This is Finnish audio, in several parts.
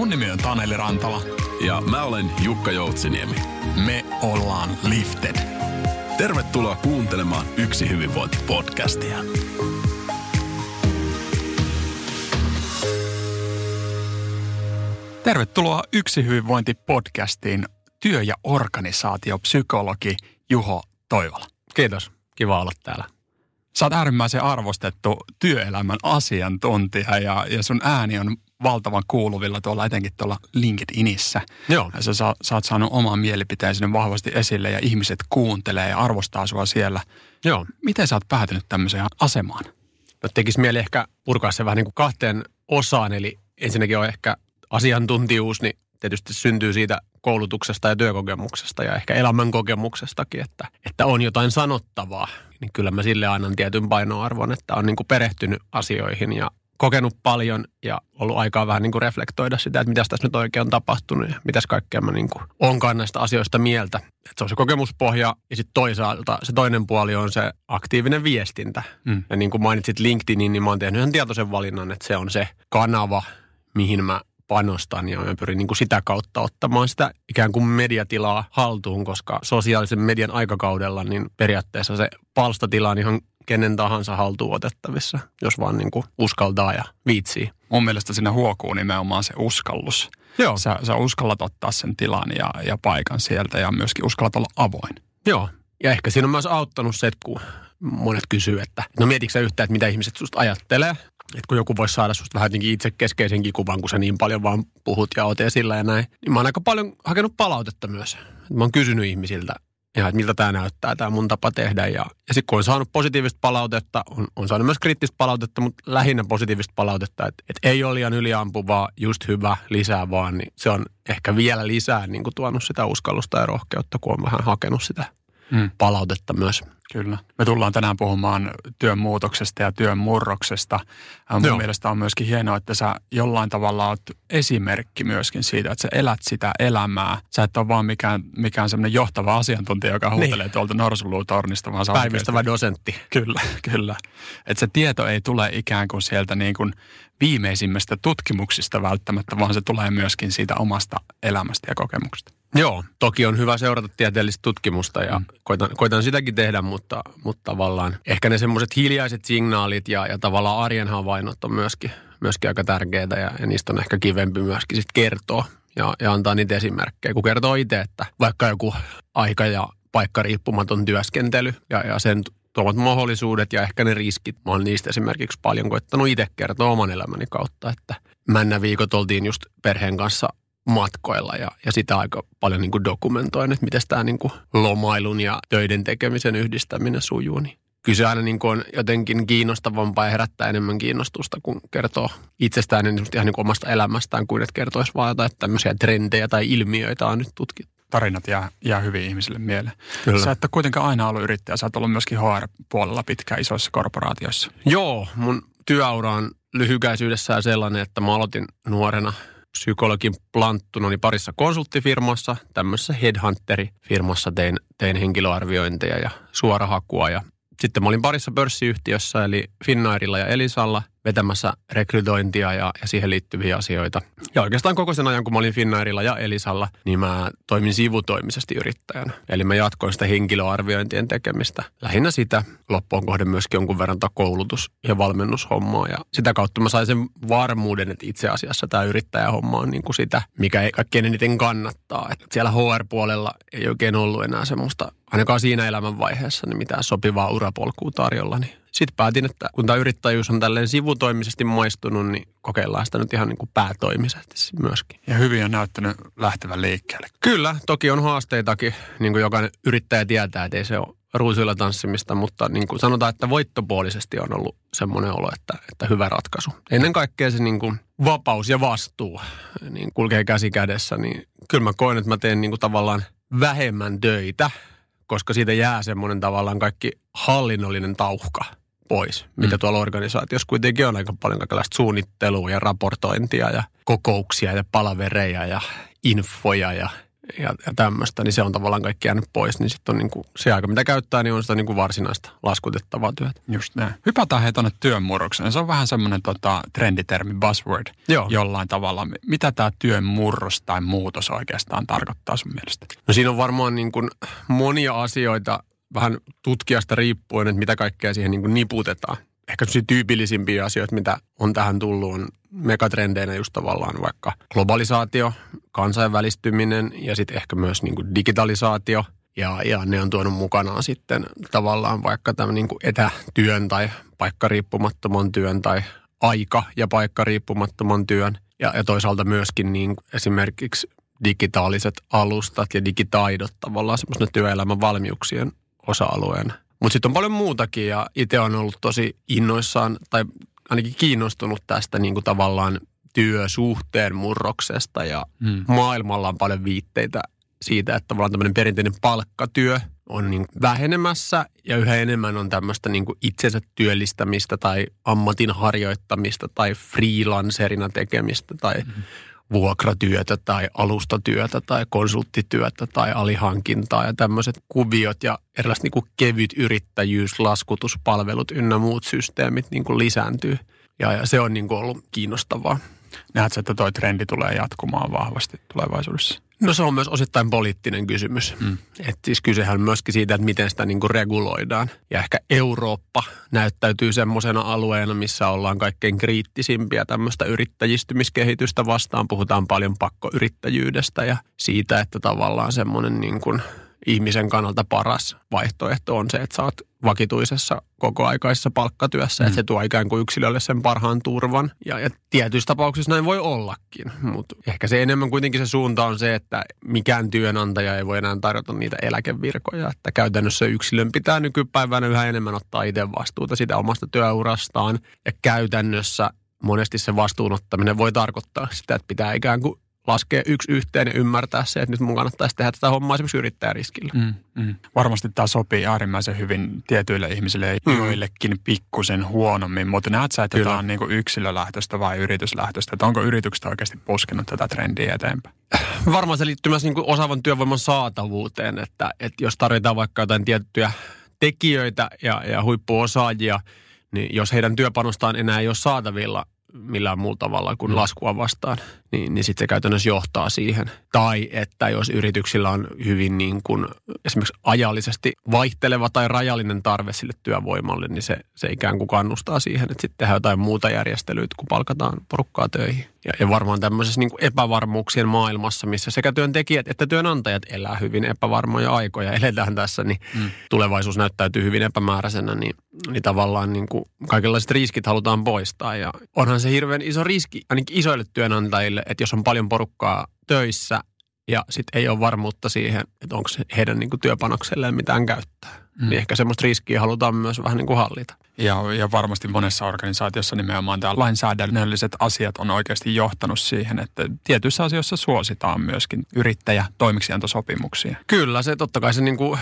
Mun nimi on Taneli Rantala. Ja mä olen Jukka Joutsiniemi. Me ollaan Lifted. Tervetuloa kuuntelemaan Yksi hyvinvointi-podcastia. Tervetuloa Yksi hyvinvointi-podcastiin työ- ja organisaatiopsykologi Juho Toivola. Kiitos. Kiva olla täällä. Sä oot äärimmäisen arvostettu työelämän asiantuntija ja, ja sun ääni on valtavan kuuluvilla tuolla etenkin tuolla LinkedInissä. Joo. Ja sä, sä, sä oot saanut oman mielipiteen sinne vahvasti esille ja ihmiset kuuntelee ja arvostaa sua siellä. Joo. Miten sä oot päätynyt tämmöiseen asemaan? No tekisi mieli ehkä purkaa se vähän niin kuin kahteen osaan. Eli ensinnäkin on ehkä asiantuntijuus, niin tietysti syntyy siitä koulutuksesta ja työkokemuksesta ja ehkä elämänkokemuksestakin, että, että on jotain sanottavaa. Niin kyllä mä sille annan tietyn painoarvon, että on niin kuin perehtynyt asioihin ja kokenut paljon ja ollut aikaa vähän niin kuin reflektoida sitä, että mitä tässä nyt oikein on tapahtunut ja mitäs kaikkea mä niin kuin onkaan näistä asioista mieltä. Että se on se kokemuspohja ja sitten toisaalta se toinen puoli on se aktiivinen viestintä. Mm. Ja niin kuin mainitsit LinkedInin, niin mä oon tehnyt ihan tietoisen valinnan, että se on se kanava, mihin mä panostan ja mä pyrin niin kuin sitä kautta ottamaan sitä ikään kuin mediatilaa haltuun, koska sosiaalisen median aikakaudella niin periaatteessa se palstatila on ihan kenen tahansa haltuun otettavissa, jos vaan niin kuin uskaltaa ja viitsii. Mun mielestä siinä huokuu nimenomaan se uskallus. Joo. Sä, sä uskallat ottaa sen tilan ja, ja paikan sieltä ja myöskin uskallat olla avoin. Joo. Ja ehkä siinä on myös auttanut se, että kun monet kysyy, että no mietitkö sä yhtään, että mitä ihmiset susta ajattelee? Että kun joku voisi saada susta vähän jotenkin itse keskeisenkin kuvan, kun sä niin paljon vaan puhut ja oot esillä ja näin. Niin mä oon aika paljon hakenut palautetta myös. Mä oon kysynyt ihmisiltä, ja että miltä tämä näyttää, tämä mun tapa tehdä. Ja, ja sitten kun on saanut positiivista palautetta, on, on saanut myös kriittistä palautetta, mutta lähinnä positiivista palautetta, että, että ei ole liian yliampuvaa, just hyvä, lisää vaan, niin se on ehkä vielä lisää niin kuin tuonut sitä uskallusta ja rohkeutta, kun on vähän hakenut sitä mm. palautetta myös. Kyllä. Me tullaan tänään puhumaan työn muutoksesta ja työn murroksesta. Mun Joo. mielestä on myöskin hienoa, että sä jollain tavalla oot esimerkki myöskin siitä, että sä elät sitä elämää. Sä et ole vaan mikään, mikään semmoinen johtava asiantuntija, joka huutelee niin. tuolta norsuluutornista, vaan sä Päivystävä dosentti. Kyllä, kyllä. Että se tieto ei tule ikään kuin sieltä niin kuin viimeisimmistä tutkimuksista välttämättä, vaan se tulee myöskin siitä omasta elämästä ja kokemuksesta. Joo, toki on hyvä seurata tieteellistä tutkimusta ja mm. koitan, koitan sitäkin tehdä, mutta, mutta tavallaan ehkä ne semmoiset hiljaiset signaalit ja, ja tavallaan arjen havainnot on myöskin, myöskin aika tärkeitä ja, ja niistä on ehkä kivempi myöskin sitten kertoa ja, ja antaa niitä esimerkkejä. Kun kertoo itse, että vaikka joku aika ja paikka riippumaton työskentely ja, ja sen tuomat mahdollisuudet ja ehkä ne riskit. Mä oon niistä esimerkiksi paljon koettanut itse kertoa oman elämäni kautta, että männä viikot oltiin just perheen kanssa matkoilla ja, ja sitä aika paljon niin kuin dokumentoin, että miten tämä niin kuin lomailun ja töiden tekemisen yhdistäminen sujuu. Niin kyllä se aina niin kuin on jotenkin kiinnostavampaa ja herättää enemmän kiinnostusta, kun kertoo itsestään niin ihan niin kuin omasta elämästään, kuin että kertoisi vaan jotain tämmöisiä trendejä tai ilmiöitä on nyt tutkittu. Tarinat jää, jää hyvin ihmisille mieleen. Kyllä. Sä et ole kuitenkaan aina ollut yrittäjä, sä oot ollut myöskin HR-puolella pitkään isoissa korporaatioissa. Joo, mun työura on lyhykäisyydessään sellainen, että mä aloitin nuorena psykologin planttunoni parissa konsulttifirmassa, tämmöisessä headhunteri-firmassa tein, tein henkilöarviointeja ja suorahakua. Ja sitten mä olin parissa pörssiyhtiössä, eli Finnairilla ja Elisalla, vetämässä rekrytointia ja, ja siihen liittyviä asioita. Ja oikeastaan koko sen ajan, kun mä olin Finnairilla ja Elisalla, niin mä toimin sivutoimisesti yrittäjänä. Eli mä jatkoin sitä henkilöarviointien tekemistä. Lähinnä sitä loppuun kohden myöskin jonkun verran koulutus- ja valmennushommaa. Ja sitä kautta mä sain sen varmuuden, että itse asiassa tämä yrittäjähomma on niin kuin sitä, mikä ei kaikkein eniten kannattaa. Et siellä HR-puolella ei oikein ollut enää semmoista, ainakaan siinä elämänvaiheessa, niin mitään sopivaa urapolkua tarjolla, niin sitten päätin, että kun tämä yrittäjyys on tälleen sivutoimisesti maistunut, niin kokeillaan sitä nyt ihan niin kuin päätoimisesti myöskin. Ja hyvin on näyttänyt lähtevän liikkeelle. Kyllä, toki on haasteitakin, niin kuin jokainen yrittäjä tietää, että ei se ole ruusuilla tanssimista, mutta niin kuin sanotaan, että voittopuolisesti on ollut semmoinen olo, että, että hyvä ratkaisu. Ennen kaikkea se niin kuin vapaus ja vastuu niin kulkee käsi kädessä, niin kyllä mä koen, että mä teen niin kuin tavallaan vähemmän töitä, koska siitä jää semmoinen tavallaan kaikki hallinnollinen tauhka pois, mitä mm. tuolla organisaatiossa kuitenkin on aika paljon kaikenlaista suunnittelua ja raportointia ja kokouksia ja palavereja ja infoja ja ja, ja tämmöistä, niin se on tavallaan kaikki jäänyt pois. Niin sitten on niin kuin, se aika, mitä käyttää, niin on sitä niin kuin varsinaista laskutettavaa työtä. Just näin. Hypätään he tuonne työn murrokseen. Se on vähän semmoinen tota, trenditermi, buzzword Joo. jollain tavalla. Mitä tämä työn murros tai muutos oikeastaan tarkoittaa sun mielestä? No siinä on varmaan niin kuin monia asioita, vähän tutkijasta riippuen, että mitä kaikkea siihen niin kuin niputetaan. Ehkä tyypillisimpiä asioita, mitä on tähän tullut, on megatrendeinä just tavallaan vaikka globalisaatio, kansainvälistyminen ja sitten ehkä myös niin kuin digitalisaatio. Ja, ja ne on tuonut mukanaan sitten tavallaan vaikka tämän niin kuin etätyön tai paikkariippumattoman työn tai aika- ja paikkariippumattoman työn. Ja, ja toisaalta myöskin niin esimerkiksi digitaaliset alustat ja digitaidot tavallaan semmoisena työelämän valmiuksien osa-alueena. Mutta sitten on paljon muutakin ja itse on ollut tosi innoissaan tai ainakin kiinnostunut tästä niin kuin tavallaan työsuhteen murroksesta ja hmm. maailmalla on paljon viitteitä siitä, että tavallaan tämmöinen perinteinen palkkatyö on niin vähenemässä ja yhä enemmän on tämmöistä niin kuin itsensä työllistämistä tai ammatin harjoittamista tai freelancerina tekemistä tai hmm vuokratyötä tai alustatyötä tai konsulttityötä tai alihankintaa ja tämmöiset kuviot ja erilaiset niin kuin kevyt yrittäjyys, laskutuspalvelut ynnä muut systeemit niin kuin lisääntyy. Ja, ja se on niin kuin ollut kiinnostavaa. Näetkö, että toi trendi tulee jatkumaan vahvasti tulevaisuudessa? No se on myös osittain poliittinen kysymys. Mm. Et siis kysehän on myöskin siitä, että miten sitä niin kuin reguloidaan. Ja ehkä Eurooppa näyttäytyy semmoisena alueena, missä ollaan kaikkein kriittisimpiä tämmöistä yrittäjistymiskehitystä vastaan. Puhutaan paljon pakkoyrittäjyydestä ja siitä, että tavallaan semmoinen niin kuin ihmisen kannalta paras vaihtoehto on se, että sä oot vakituisessa kokoaikaisessa palkkatyössä, mm. että se tuo ikään kuin yksilölle sen parhaan turvan. Ja, ja tietyissä tapauksissa näin voi ollakin, mutta ehkä se enemmän kuitenkin se suunta on se, että mikään työnantaja ei voi enää tarjota niitä eläkevirkoja. Että käytännössä yksilön pitää nykypäivänä yhä enemmän ottaa itse vastuuta sitä omasta työurastaan. Ja käytännössä monesti se vastuunottaminen voi tarkoittaa sitä, että pitää ikään kuin laskea yksi yhteen ja ymmärtää se, että nyt mun kannattaisi tehdä tätä hommaa esimerkiksi yrittäjäriskillä. Mm, mm. Varmasti tämä sopii äärimmäisen hyvin tietyille ihmisille ja mm. joillekin pikkusen huonommin, mutta näet sä, että Kyllä. tämä on niin yksilölähtöistä vai yrityslähtöistä? Että onko yritykset oikeasti poskenut tätä trendiä eteenpäin? Varmaan se liittyy myös niin osaavan työvoiman saatavuuteen, että, että jos tarvitaan vaikka jotain tiettyjä tekijöitä ja, ja huippuosaajia, niin jos heidän työpanostaan enää ei ole saatavilla millään muulla tavalla kuin mm. laskua vastaan, niin, niin sitten se käytännössä johtaa siihen. Tai että jos yrityksillä on hyvin niin kuin esimerkiksi ajallisesti vaihteleva tai rajallinen tarve sille työvoimalle, niin se, se ikään kuin kannustaa siihen, että sitten tehdään jotain muuta järjestelyitä, kun palkataan porukkaa töihin. Ja, ja varmaan tämmöisessä niin kuin epävarmuuksien maailmassa, missä sekä työntekijät että työnantajat elää hyvin epävarmoja aikoja, eletään tässä, niin mm. tulevaisuus näyttäytyy hyvin epämääräisenä, niin, niin tavallaan niin kuin kaikenlaiset riskit halutaan poistaa. Ja onhan se hirveän iso riski ainakin isoille työnantajille, että jos on paljon porukkaa töissä ja sitten ei ole varmuutta siihen, että onko heidän niin kuin työpanokselleen mitään käyttää. Mm. Niin ehkä semmoista riskiä halutaan myös vähän niin kuin hallita. Ja, ja varmasti monessa organisaatiossa nimenomaan tämä lainsäädännölliset asiat on oikeasti johtanut siihen, että tietyissä asioissa suositaan myöskin yrittäjä toimeksiantosopimuksia. Kyllä, se totta kai se niin kuin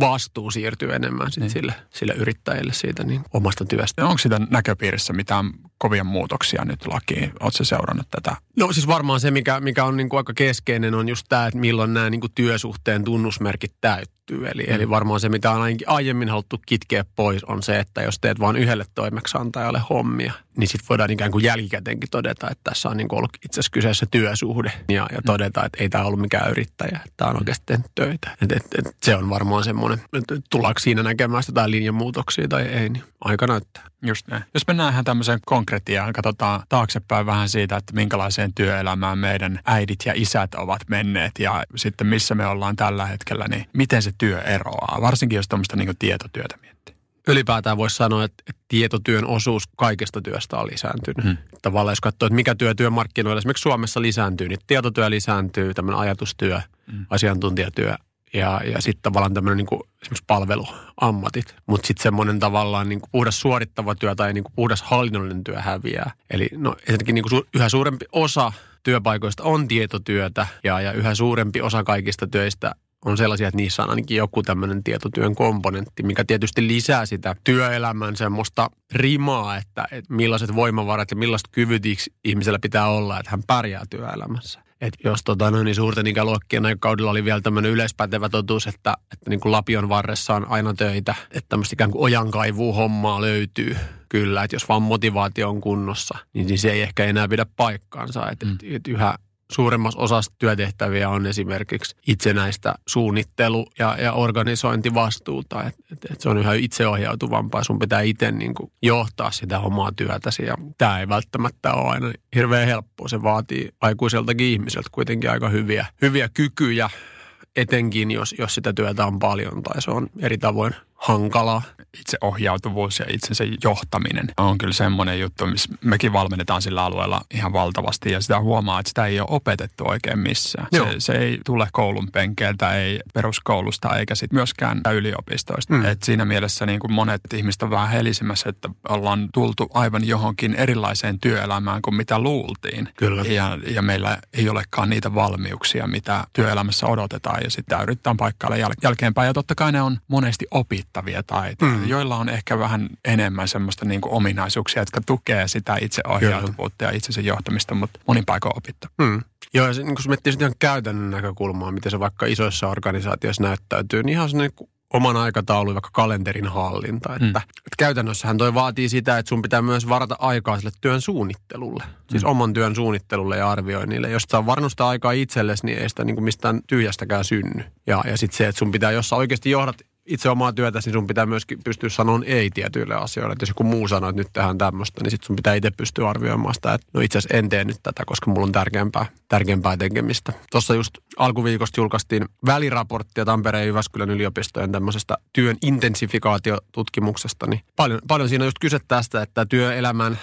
vastuu siirtyy enemmän sit niin. sille, sille yrittäjille siitä niin omasta työstä. Onko sitä näköpiirissä mitään kovia muutoksia nyt lakiin? Oletko seurannut tätä? No siis varmaan se, mikä, mikä on niin kuin aika keskeinen, on just tämä, että milloin nämä niin kuin työsuhteen tunnusmerkit täyttyy. Eli, mm. eli varmaan se, mitä on aiemmin haluttu kitkeä pois, on se, että jos teet vain yhdelle toimeksiantajalle hommia, niin sitten voidaan ikään kuin jälkikäteenkin todeta, että tässä on niin kuin ollut itse asiassa kyseessä työsuhde ja, ja todeta, että ei tämä ollut mikään yrittäjä, että tämä on oikeasti tehnyt töitä. Et, et, et se on varmaan semmoinen, että tullaanko siinä näkemään jotain linjanmuutoksia tai ei, niin aika näyttää. Just näin. Jos mennään ihan tämmöiseen konkretiaan, katsotaan taaksepäin vähän siitä, että minkälaiseen työelämään meidän äidit ja isät ovat menneet ja sitten missä me ollaan tällä hetkellä, niin miten se työ eroaa, varsinkin jos tämmöistä niin tietotyötä miettii ylipäätään voisi sanoa, että, tietotyön osuus kaikesta työstä on lisääntynyt. Hmm. Tavallaan jos katsoo, että mikä työ työmarkkinoilla esimerkiksi Suomessa lisääntyy, niin tietotyö lisääntyy, tämmöinen ajatustyö, hmm. asiantuntijatyö ja, ja sitten tavallaan tämmöinen niin kuin esimerkiksi palveluammatit. Mutta sitten semmoinen tavallaan niin kuin puhdas suorittava työ tai niin kuin puhdas hallinnollinen työ häviää. Eli no ensinnäkin niin kuin yhä suurempi osa työpaikoista on tietotyötä ja, ja yhä suurempi osa kaikista töistä on sellaisia, että niissä on ainakin joku tämmöinen tietotyön komponentti, mikä tietysti lisää sitä työelämän semmoista rimaa, että, että millaiset voimavarat ja millaiset kyvyt ihmisellä pitää olla, että hän pärjää työelämässä. että jos tota, no, niin suurten ikäluokkien aikakaudella oli vielä tämmöinen yleispätevä totuus, että, että niin kuin Lapion varressa on aina töitä, että tämmöistä ikään kuin ojankaivuu hommaa löytyy kyllä, että jos vaan motivaatio on kunnossa, niin, niin se ei ehkä enää pidä paikkaansa, että, mm. että yhä suuremmassa osassa työtehtäviä on esimerkiksi itsenäistä suunnittelu- ja, ja organisointivastuuta. Et, et, et se on yhä itseohjautuvampaa. Sun pitää itse niin kuin johtaa sitä omaa työtäsi ja tämä ei välttämättä ole aina hirveän helppoa. Se vaatii aikuiseltakin ihmiseltä kuitenkin aika hyviä, hyviä kykyjä, etenkin jos, jos sitä työtä on paljon tai se on eri tavoin hankalaa. Itseohjautuvuus ja itsensä johtaminen on kyllä semmoinen juttu, missä mekin valmennetaan sillä alueella ihan valtavasti ja sitä huomaa, että sitä ei ole opetettu oikein missään. Se, se ei tule koulun penkeiltä, ei peruskoulusta eikä sitten myöskään yliopistoista. Mm. Et siinä mielessä niin kuin monet ihmiset on vähän helisemässä, että ollaan tultu aivan johonkin erilaiseen työelämään kuin mitä luultiin. Kyllä. Ja, ja meillä ei olekaan niitä valmiuksia, mitä työelämässä odotetaan ja sitten yritetään paikkailla jäl- jälkeenpäin. Ja totta kai ne on monesti opit opittavia taitoja, mm. joilla on ehkä vähän enemmän semmoista niin kuin ominaisuuksia, jotka tukee sitä itseohjautuvuutta ja itsensä johtamista, mutta monin paikoin opittu. Mm. Joo, ja se, niin kun miettii ihan käytännön näkökulmaa, miten se vaikka isoissa organisaatioissa näyttäytyy, niin ihan se niin oman aikataulun, vaikka kalenterin hallinta. Että, mm. että käytännössähän toi vaatii sitä, että sun pitää myös varata aikaa sille työn suunnittelulle. Siis mm. oman työn suunnittelulle ja arvioinnille. Jos saa varnostaa aikaa itsellesi, niin ei sitä niin kuin mistään tyhjästäkään synny. Ja, ja sitten se, että sun pitää, jos sä oikeasti johdat itse omaa työtä, niin sun pitää myöskin pystyä sanomaan ei tietyille asioille. Että jos joku muu sanoo, että nyt tehdään tämmöistä, niin sitten sun pitää itse pystyä arvioimaan sitä, että no itse asiassa en tee nyt tätä, koska mulla on tärkeämpää, tärkeämpää tekemistä. Tuossa just alkuviikosta julkaistiin väliraporttia Tampereen ja Jyväskylän yliopistojen tämmöisestä työn intensifikaatiotutkimuksesta. Niin paljon, paljon siinä just kyse tästä, että työelämän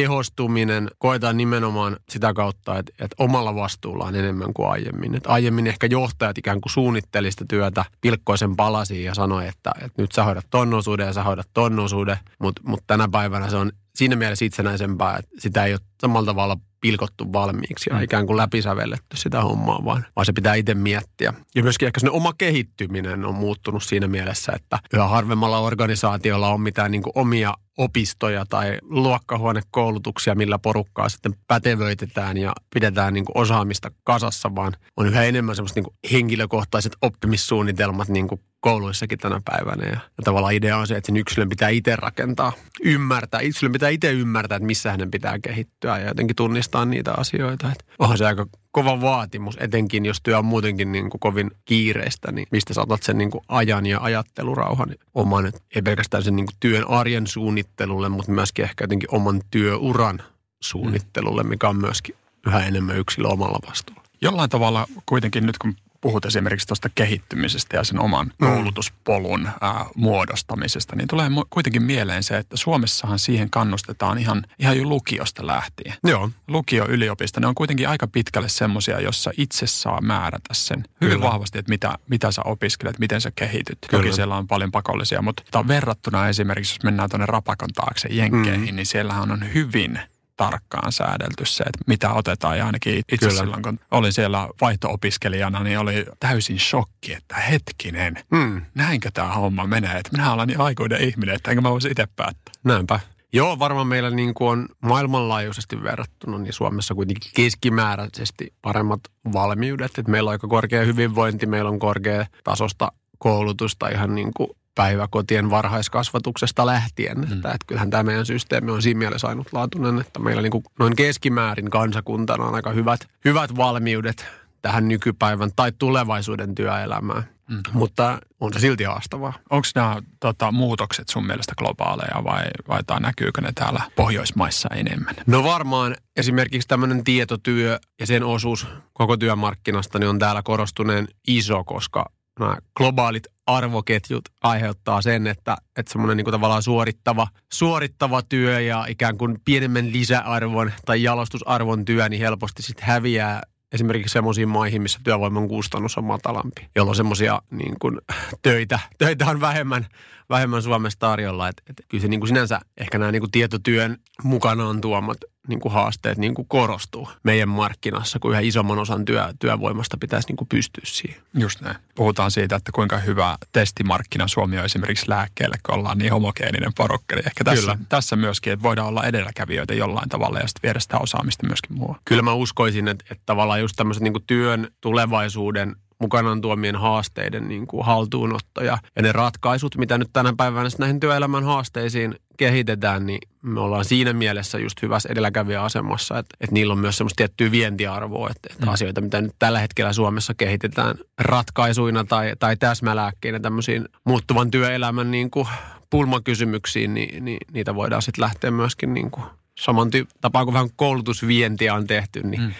tehostuminen koetaan nimenomaan sitä kautta, että, että omalla vastuulla on enemmän kuin aiemmin. Että aiemmin ehkä johtajat ikään kuin suunnitteli sitä työtä pilkkoisen palasiin ja sanoi, että, että nyt sä hoidat tonnosuuden ja sä hoidat tonnosuuden, mutta mut tänä päivänä se on siinä mielessä itsenäisempää, että sitä ei ole samalla tavalla pilkottu valmiiksi ja mm. ikään kuin läpisävelletty sitä hommaa, vaan, vaan se pitää itse miettiä. Ja myöskin ehkä se oma kehittyminen on muuttunut siinä mielessä, että yhä harvemmalla organisaatiolla on mitään niin omia opistoja tai luokkahuonekoulutuksia, millä porukkaa sitten pätevöitetään ja pidetään niin osaamista kasassa, vaan on yhä enemmän semmoista niin henkilökohtaiset oppimissuunnitelmat niin kouluissakin tänä päivänä. Ja, ja tavallaan idea on se, että sen yksilön pitää itse rakentaa, ymmärtää. Yksilön pitää itse ymmärtää, että missä hänen pitää kehittyä ja jotenkin tunnistaa niitä asioita. Että onhan se aika kova vaatimus, etenkin jos työ on muutenkin niin kuin kovin kiireistä, niin mistä saatat sen niin kuin ajan ja ajattelurauhan oman, ei pelkästään sen niin kuin työn arjen suunnittelulle, mutta myöskin ehkä jotenkin oman työuran suunnittelulle, mikä on myöskin yhä enemmän yksilö omalla vastuulla. Jollain tavalla kuitenkin nyt kun puhut esimerkiksi tuosta kehittymisestä ja sen oman mm. koulutuspolun ää, muodostamisesta, niin tulee kuitenkin mieleen se, että Suomessahan siihen kannustetaan ihan, ihan jo lukiosta lähtien. Joo. Lukio, yliopisto, ne on kuitenkin aika pitkälle semmoisia, jossa itse saa määrätä sen hyvin Kyllä. vahvasti, että mitä, mitä sä opiskelet, miten sä kehityt. Kyllä. Toki siellä on paljon pakollisia, mutta verrattuna esimerkiksi, jos mennään tuonne rapakon taakse Jenkkeihin, mm. niin siellähän on hyvin tarkkaan säädelty se, että mitä otetaan. Ja ainakin itse Kyllä. silloin, kun olin siellä vaihto-opiskelijana, niin oli täysin shokki, että hetkinen, hmm. näinkö tämä homma menee. Että minä olen niin aikuinen ihminen, että enkä mä voisi itse päättää. Näinpä. Joo, varmaan meillä niin kuin on maailmanlaajuisesti verrattuna, niin Suomessa kuitenkin keskimääräisesti paremmat valmiudet. Että meillä on aika korkea hyvinvointi, meillä on korkea tasosta koulutusta ihan niin kuin päiväkotien varhaiskasvatuksesta lähtien. Mm. Että, että kyllähän tämä meidän systeemi on siinä mielessä ainutlaatuinen, että meillä niin kuin noin keskimäärin kansakuntana on aika hyvät, hyvät valmiudet tähän nykypäivän tai tulevaisuuden työelämään. Mm. Mutta on se silti haastavaa. Onko nämä tota, muutokset sun mielestä globaaleja vai, vai tai näkyykö ne täällä Pohjoismaissa enemmän? No varmaan esimerkiksi tämmöinen tietotyö ja sen osuus koko työmarkkinasta niin on täällä korostuneen iso, koska nämä globaalit arvoketjut aiheuttaa sen, että, että semmoinen niin tavallaan suorittava, suorittava työ ja ikään kuin pienemmän lisäarvon tai jalostusarvon työ, niin helposti sitten häviää esimerkiksi semmoisiin maihin, missä työvoiman kustannus on matalampi, jolloin semmoisia niin töitä, töitä on vähemmän, vähemmän Suomessa tarjolla. Että, että kyllä se niin kuin sinänsä ehkä nämä niin kuin tietotyön mukanaan tuomat niin kuin haasteet niin kuin korostuu meidän markkinassa, kun yhä isomman osan työ, työvoimasta pitäisi niin kuin pystyä siihen. Just näin. Puhutaan siitä, että kuinka hyvä testimarkkina Suomi on esimerkiksi lääkkeelle, kun ollaan niin homogeeninen porukka. Eli ehkä tässä, Kyllä. tässä myöskin, että voidaan olla edelläkävijöitä jollain tavalla ja sitten viedä sitä osaamista myöskin muualle. Kyllä mä uskoisin, että, että tavallaan just tämmöiset niin työn tulevaisuuden mukanaan tuomien haasteiden niin kuin haltuunotto ja, ja ne ratkaisut, mitä nyt tänä päivänä näihin työelämän haasteisiin kehitetään, niin me ollaan siinä mielessä just hyvässä edelläkävijäasemassa, että, että niillä on myös semmoista tiettyä vientiarvoa, että, että mm. asioita, mitä nyt tällä hetkellä Suomessa kehitetään ratkaisuina tai, tai täsmälääkkeinä tämmöisiin muuttuvan työelämän niin kuin pulmakysymyksiin, niin, niin niitä voidaan sitten lähteä myöskin niin kuin saman ty- tapaan kuin vähän koulutusvientiä on tehty, niin mm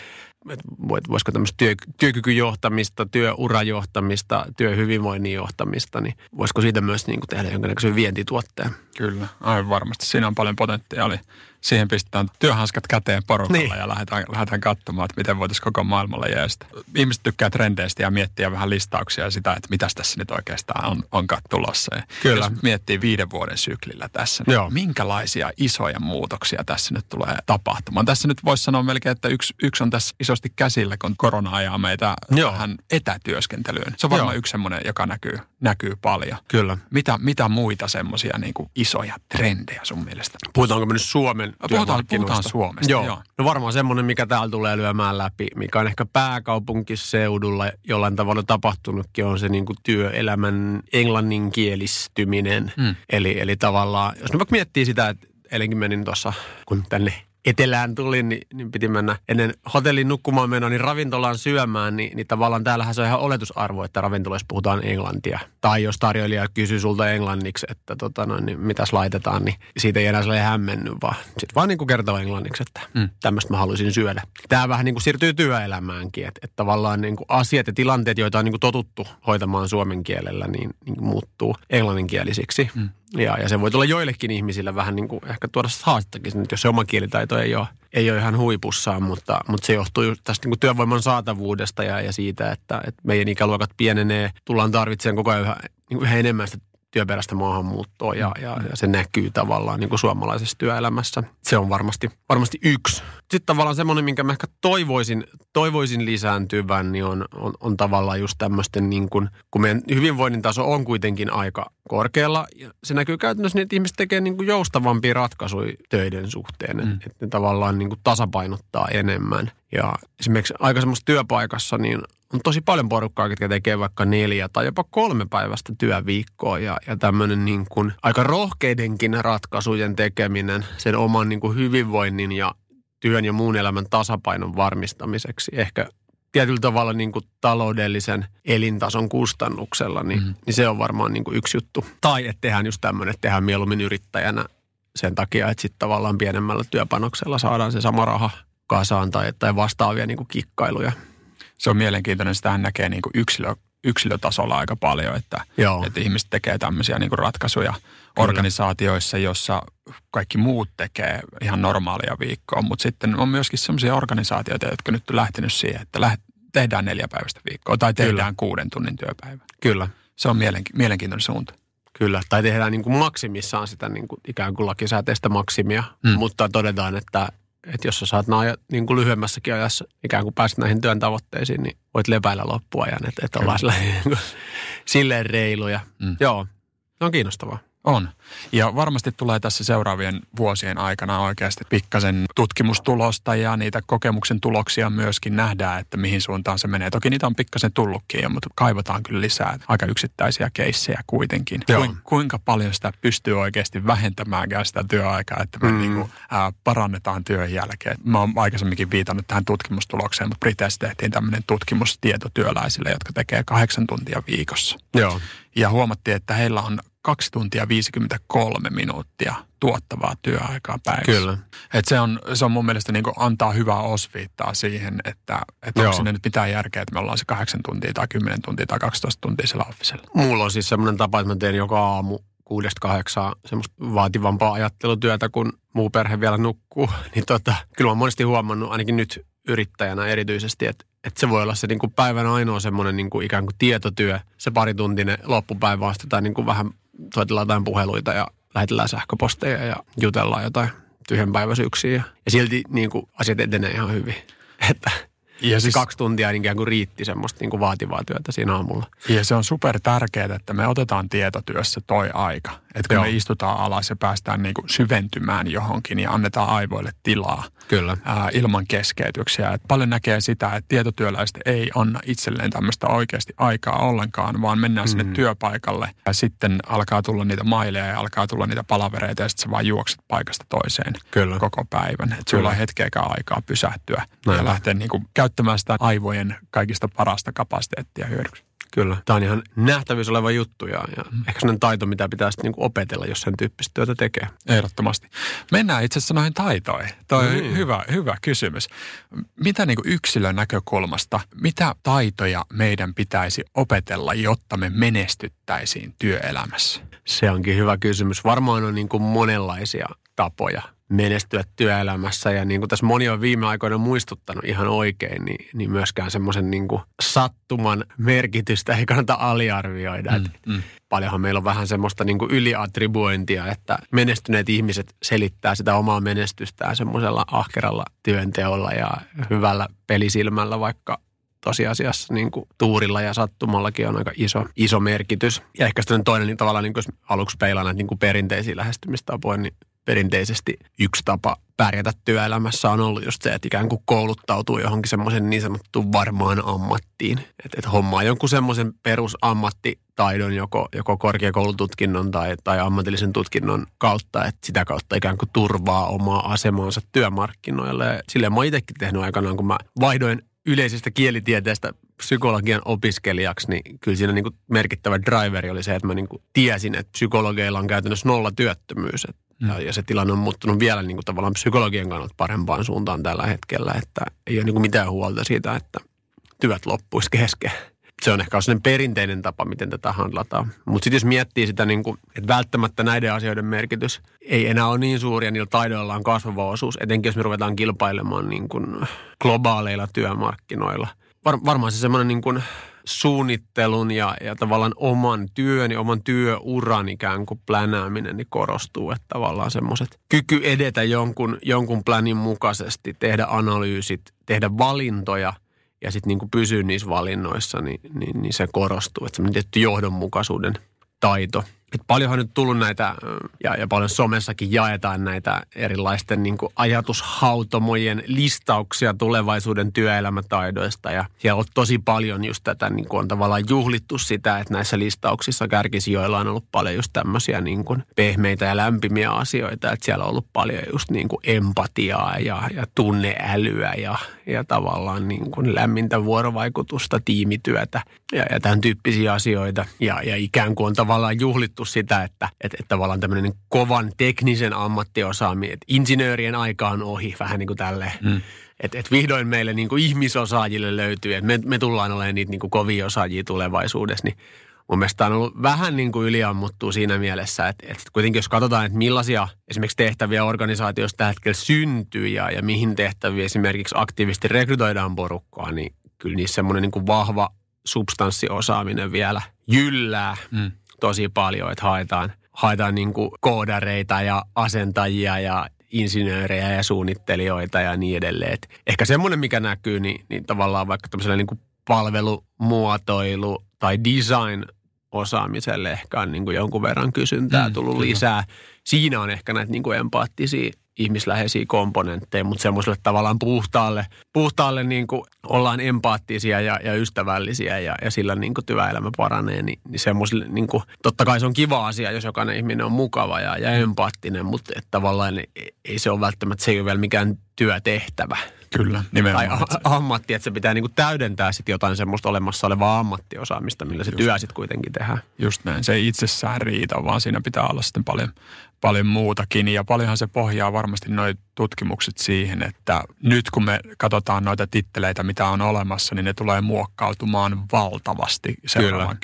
että voisiko tämmöistä työ, työkykyjohtamista, työurajohtamista, työhyvinvoinnin johtamista, niin voisiko siitä myös niin kuin tehdä jonkinnäköisen vientituotteen? Kyllä, aivan varmasti. Siinä on paljon potentiaalia siihen pistetään työhanskat käteen porukalla niin. ja lähdetään, lähdetään katsomaan, että miten voitaisiin koko maailmalla jeestä. Ihmiset tykkää trendeistä ja miettiä vähän listauksia ja sitä, että mitä tässä nyt oikeastaan on, onkaan tulossa. Ja Kyllä. Jos miettii viiden vuoden syklillä tässä, niin Joo. minkälaisia isoja muutoksia tässä nyt tulee tapahtumaan? Tässä nyt voisi sanoa melkein, että yksi, yksi on tässä isosti käsillä, kun korona ajaa meitä Joo. vähän etätyöskentelyyn. Se on varmaan Joo. yksi semmoinen, joka näkyy, näkyy paljon. Kyllä. Mitä, mitä muita semmoisia niin isoja trendejä sun mielestä? Puhutaanko me nyt Suomen puhutaan, puhutaan Suomesta, joo. joo. No varmaan semmoinen, mikä täällä tulee lyömään läpi, mikä on ehkä pääkaupunkiseudulla jollain tavalla tapahtunutkin, on se niin kuin työelämän englanninkielistyminen. Mm. Eli, eli tavallaan, jos me vaikka miettii sitä, että eilenkin menin tuossa, kun tänne etelään tulin, niin, niin piti mennä ennen hotellin nukkumaan menoa, niin ravintolaan syömään, niin, niin tavallaan täällähän se on ihan oletusarvo, että ravintoloissa puhutaan englantia. Tai jos tarjoilija kysyy sulta englanniksi, että tota noin, niin mitäs laitetaan, niin siitä ei enää sellainen hämmennyt, vaan sitten vaan niin kuin kertoo englanniksi, että mm. tämmöistä mä haluaisin syödä. Tämä vähän niin kuin siirtyy työelämäänkin, että, että tavallaan niin kuin asiat ja tilanteet, joita on niin kuin totuttu hoitamaan suomen kielellä, niin, niin muuttuu englanninkielisiksi. Mm. Ja, ja se voi tulla joillekin ihmisille vähän niin kuin ehkä tuoda haastakin, jos se oma kielitaito ei ole, ei ole ihan huipussaan, mutta, mutta se johtuu just tästä niin kuin työvoiman saatavuudesta ja, ja siitä, että, että meidän ikäluokat pienenee, tullaan tarvitsemaan koko ajan yhä, niin yhä enemmän sitä työperäistä maahanmuuttoa ja, ja, ja se näkyy tavallaan niin kuin suomalaisessa työelämässä. Se on varmasti, varmasti yksi. Sitten tavallaan semmoinen, minkä mä ehkä toivoisin, toivoisin lisääntyvän, niin on, on, on tavallaan just tämmöisten niin kuin, kun meidän hyvinvoinnin taso on kuitenkin aika korkealla. Ja se näkyy käytännössä niin, että ihmiset tekee niin kuin joustavampia ratkaisuja töiden suhteen. Mm. Että ne tavallaan niin kuin tasapainottaa enemmän. Ja esimerkiksi aika semmoisessa työpaikassa niin on tosi paljon porukkaa, jotka tekee vaikka neljä tai jopa kolme päivästä työviikkoa ja, ja tämmöinen niin kuin aika rohkeidenkin ratkaisujen tekeminen sen oman niin kuin hyvinvoinnin ja työn ja muun elämän tasapainon varmistamiseksi. Ehkä tietyllä tavalla niin kuin taloudellisen elintason kustannuksella, niin, mm. niin se on varmaan niin kuin yksi juttu. Tai että tehdään just tämmöinen, että tehdään mieluummin yrittäjänä sen takia, että sitten tavallaan pienemmällä työpanoksella saadaan se sama raha kasaan tai, tai vastaavia niin kuin kikkailuja se on mielenkiintoinen. Sitähän näkee niin kuin yksilö, yksilötasolla aika paljon, että, että ihmiset tekee tämmöisiä niin kuin ratkaisuja Kyllä. organisaatioissa, jossa kaikki muut tekee ihan normaalia viikkoa. Mutta sitten on myöskin sellaisia organisaatioita, jotka nyt on lähtenyt siihen, että läht, tehdään neljä päivästä viikkoa tai tehdään Kyllä. kuuden tunnin työpäivä. Kyllä. Se on mielenki- mielenkiintoinen suunta. Kyllä, tai tehdään niin kuin maksimissaan sitä niin kuin ikään kuin lakisääteistä maksimia, mm. mutta todetaan, että että jos sä saat nää niin kuin lyhyemmässäkin ajassa ikään kuin päästä näihin työn tavoitteisiin, niin voit lepäillä loppuajan, että, että ollaan niin silleen reiluja. Mm. Joo, se on kiinnostavaa. On. Ja varmasti tulee tässä seuraavien vuosien aikana oikeasti pikkasen tutkimustulosta ja niitä kokemuksen tuloksia myöskin nähdään, että mihin suuntaan se menee. Toki niitä on pikkasen tullutkin, mutta kaivataan kyllä lisää aika yksittäisiä keissejä kuitenkin. Ku, kuinka paljon sitä pystyy oikeasti vähentämään sitä työaikaa, että me mm. niin kuin, ää, parannetaan työn jälkeen. Mä oon aikaisemminkin viitannut tähän tutkimustulokseen, mutta Briteissä tehtiin tämmöinen tutkimus tietotyöläisille, jotka tekee kahdeksan tuntia viikossa. Joo. Ja huomattiin, että heillä on 2 tuntia 53 minuuttia tuottavaa työaikaa päivässä. Kyllä. Et se, on, se on mun mielestä niin antaa hyvää osviittaa siihen, että, että onko sinne nyt mitään järkeä, että me ollaan se 8 tuntia tai 10 tuntia tai 12 tuntia siellä officella. Mulla on siis semmoinen tapa, että mä teen joka aamu kuudesta kahdeksaan semmoista vaativampaa ajattelutyötä, kun muu perhe vielä nukkuu. Niin tota, kyllä mä oon monesti huomannut, ainakin nyt yrittäjänä erityisesti, että, että se voi olla se niin kuin päivän ainoa semmoinen niin kuin ikään kuin tietotyö, se parituntinen loppupäivä tai niin kuin vähän soitellaan jotain puheluita ja lähetellään sähköposteja ja jutellaan jotain tyhjänpäiväisyyksiä. Ja, ja silti niin kuin, asiat etenee ihan hyvin. Että ja siis, kaksi tuntia ikään kuin riitti semmoista niin kuin vaativaa työtä siinä aamulla. Ja se on super tärkeää, että me otetaan tietotyössä toi aika. Että kun Joo. me istutaan alas ja päästään niin kuin syventymään johonkin ja annetaan aivoille tilaa Kyllä. Ää, ilman keskeytyksiä. Et paljon näkee sitä, että tietotyöläiset ei anna itselleen tämmöistä oikeasti aikaa ollenkaan, vaan mennään mm. sinne työpaikalle ja sitten alkaa tulla niitä maileja ja alkaa tulla niitä palavereita ja sitten sä vaan juokset paikasta toiseen Kyllä. koko päivän. Että sulla on hetkeäkään aikaa pysähtyä Näin. ja lähteä niin kuin käyttämään sitä aivojen kaikista parasta kapasiteettia hyödyksi. Kyllä. Tämä on ihan nähtävyys oleva juttu ja, ja mm. ehkä sellainen taito, mitä pitää sitten niinku opetella, jos sen tyyppistä työtä tekee. Ehdottomasti. Mennään itse asiassa noihin taitoihin. Toi on mm. hyvä, hyvä kysymys. Mitä niinku yksilön näkökulmasta, mitä taitoja meidän pitäisi opetella, jotta me menestyttäisiin työelämässä? Se onkin hyvä kysymys. Varmaan on niin kuin monenlaisia tapoja menestyä työelämässä. Ja niin kuin tässä moni on viime aikoina muistuttanut ihan oikein, niin, niin myöskään semmoisen niin sattuman merkitystä ei kannata aliarvioida. Mm, mm. Paljonhan meillä on vähän semmoista niin kuin yliattribuointia, että menestyneet ihmiset selittää sitä omaa menestystään semmoisella ahkeralla työnteolla ja hyvällä pelisilmällä, vaikka tosiasiassa niin kuin tuurilla ja sattumallakin on aika iso, iso merkitys. Ja ehkä sitten toinen niin tavallaan, niin kuin jos aluksi peilaa näitä niin kuin perinteisiä lähestymistapoja, niin perinteisesti yksi tapa pärjätä työelämässä on ollut just se, että ikään kuin kouluttautuu johonkin semmoisen niin sanottuun varmaan ammattiin. Että et hommaa jonkun semmoisen perusammattitaidon joko, joko korkeakoulututkinnon tai, tai ammatillisen tutkinnon kautta, että sitä kautta ikään kuin turvaa omaa asemaansa työmarkkinoilla. Ja silleen mä itsekin tehnyt aikanaan, kun mä vaihdoin yleisestä kielitieteestä psykologian opiskelijaksi, niin kyllä siinä niin merkittävä driveri oli se, että mä niin tiesin, että psykologeilla on käytännössä nolla työttömyys. Ja, ja se tilanne on muuttunut vielä niin kuin tavallaan psykologian kannalta parempaan suuntaan tällä hetkellä, että ei ole niin kuin mitään huolta siitä, että työt loppuisi kesken. Se on ehkä sellainen perinteinen tapa, miten tätä handlataan. Mutta sitten jos miettii sitä, niin kuin, että välttämättä näiden asioiden merkitys ei enää ole niin suuri ja niillä taidoilla on kasvava osuus, etenkin jos me ruvetaan kilpailemaan niin kuin globaaleilla työmarkkinoilla. Var, varmaan se semmoinen niin kuin suunnittelun ja, ja tavallaan oman työn ja oman työuran ikään kuin plänääminen niin korostuu. Että tavallaan semmoiset kyky edetä jonkun, jonkun plänin mukaisesti, tehdä analyysit, tehdä valintoja ja sitten niin pysyä niissä valinnoissa, niin, niin, niin se korostuu. Että semmoinen tietty johdonmukaisuuden taito – et paljonhan nyt tullut näitä, ja, ja paljon somessakin jaetaan näitä erilaisten niin kuin ajatushautomojen listauksia tulevaisuuden työelämätaidoista. Ja siellä on tosi paljon just tätä, niin kuin on tavallaan juhlittu sitä, että näissä listauksissa kärkisijoilla on ollut paljon just tämmöisiä niin kuin pehmeitä ja lämpimiä asioita. Että siellä on ollut paljon just niin kuin empatiaa ja, ja tunneälyä ja, ja tavallaan niin kuin lämmintä vuorovaikutusta, tiimityötä ja, ja tämän tyyppisiä asioita. Ja, ja ikään kuin on tavallaan juhlittu sitä, että, että, että tavallaan tämmöinen niin kovan teknisen ammattiosaaminen, että insinöörien aika on ohi, vähän niin kuin tälleen. Mm. Että et vihdoin meille niin kuin ihmisosaajille löytyy, että me, me tullaan olemaan niitä niin kuin kovia osaajia tulevaisuudessa, niin mun mielestä on ollut vähän niin kuin yliammuttua siinä mielessä, että, että kuitenkin jos katsotaan, että millaisia esimerkiksi tehtäviä organisaatioissa tällä hetkellä syntyy ja, ja mihin tehtäviä esimerkiksi aktiivisesti rekrytoidaan porukkaa, niin kyllä niissä semmoinen niin kuin vahva substanssiosaaminen vielä jyllää mm. Tosi paljon, että haetaan, haetaan niin kuin koodareita ja asentajia ja insinöörejä ja suunnittelijoita ja niin edelleen. Et ehkä semmoinen, mikä näkyy, niin, niin tavallaan vaikka tämmöisellä niin kuin palvelumuotoilu tai design osaamiselle ehkä on niin kuin jonkun verran kysyntää mm, tullut kyllä. lisää. Siinä on ehkä näitä niin kuin empaattisia ihmisläheisiä komponentteja, mutta semmoiselle tavallaan puhtaalle, puhtaalle niin kuin ollaan empaattisia ja, ja ystävällisiä ja, ja sillä niin kuin työelämä paranee, niin, niin semmoiselle niin kuin, totta kai se on kiva asia, jos jokainen ihminen on mukava ja, ja empaattinen, mutta että tavallaan ei se ole välttämättä, se ei ole vielä mikään työtehtävä. Kyllä, nimenomaan. Tai ammatti, että se pitää niinku täydentää sitten jotain semmoista olemassa olevaa ammattiosaamista, millä se Just. työ sitten kuitenkin tehdään. Just näin, se ei itsessään riitä, vaan siinä pitää olla sitten paljon, paljon muutakin. Ja paljonhan se pohjaa varmasti noin tutkimukset siihen, että nyt kun me katsotaan noita titteleitä, mitä on olemassa, niin ne tulee muokkautumaan valtavasti seuraavan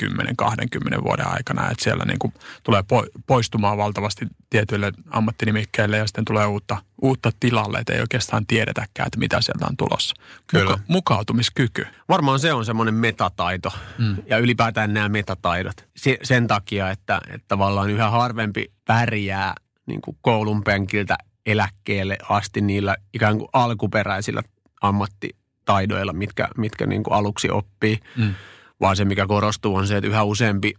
10-20 vuoden aikana. Että siellä niin kuin tulee poistumaan valtavasti tietyille ammattinimikkeille ja sitten tulee uutta, uutta tilalle, että ei oikeastaan tiedetäkään, että mitä sieltä on tulossa. Kyllä. Muka, mukautumiskyky. Varmaan se on semmoinen metataito mm. ja ylipäätään nämä metataidot. Se, sen takia, että, että tavallaan yhä harvempi pärjää niin kuin koulun penkiltä eläkkeelle asti niillä ikään kuin alkuperäisillä ammattitaidoilla, mitkä, mitkä niin kuin aluksi oppii. Mm. Vaan se, mikä korostuu, on se, että yhä useampi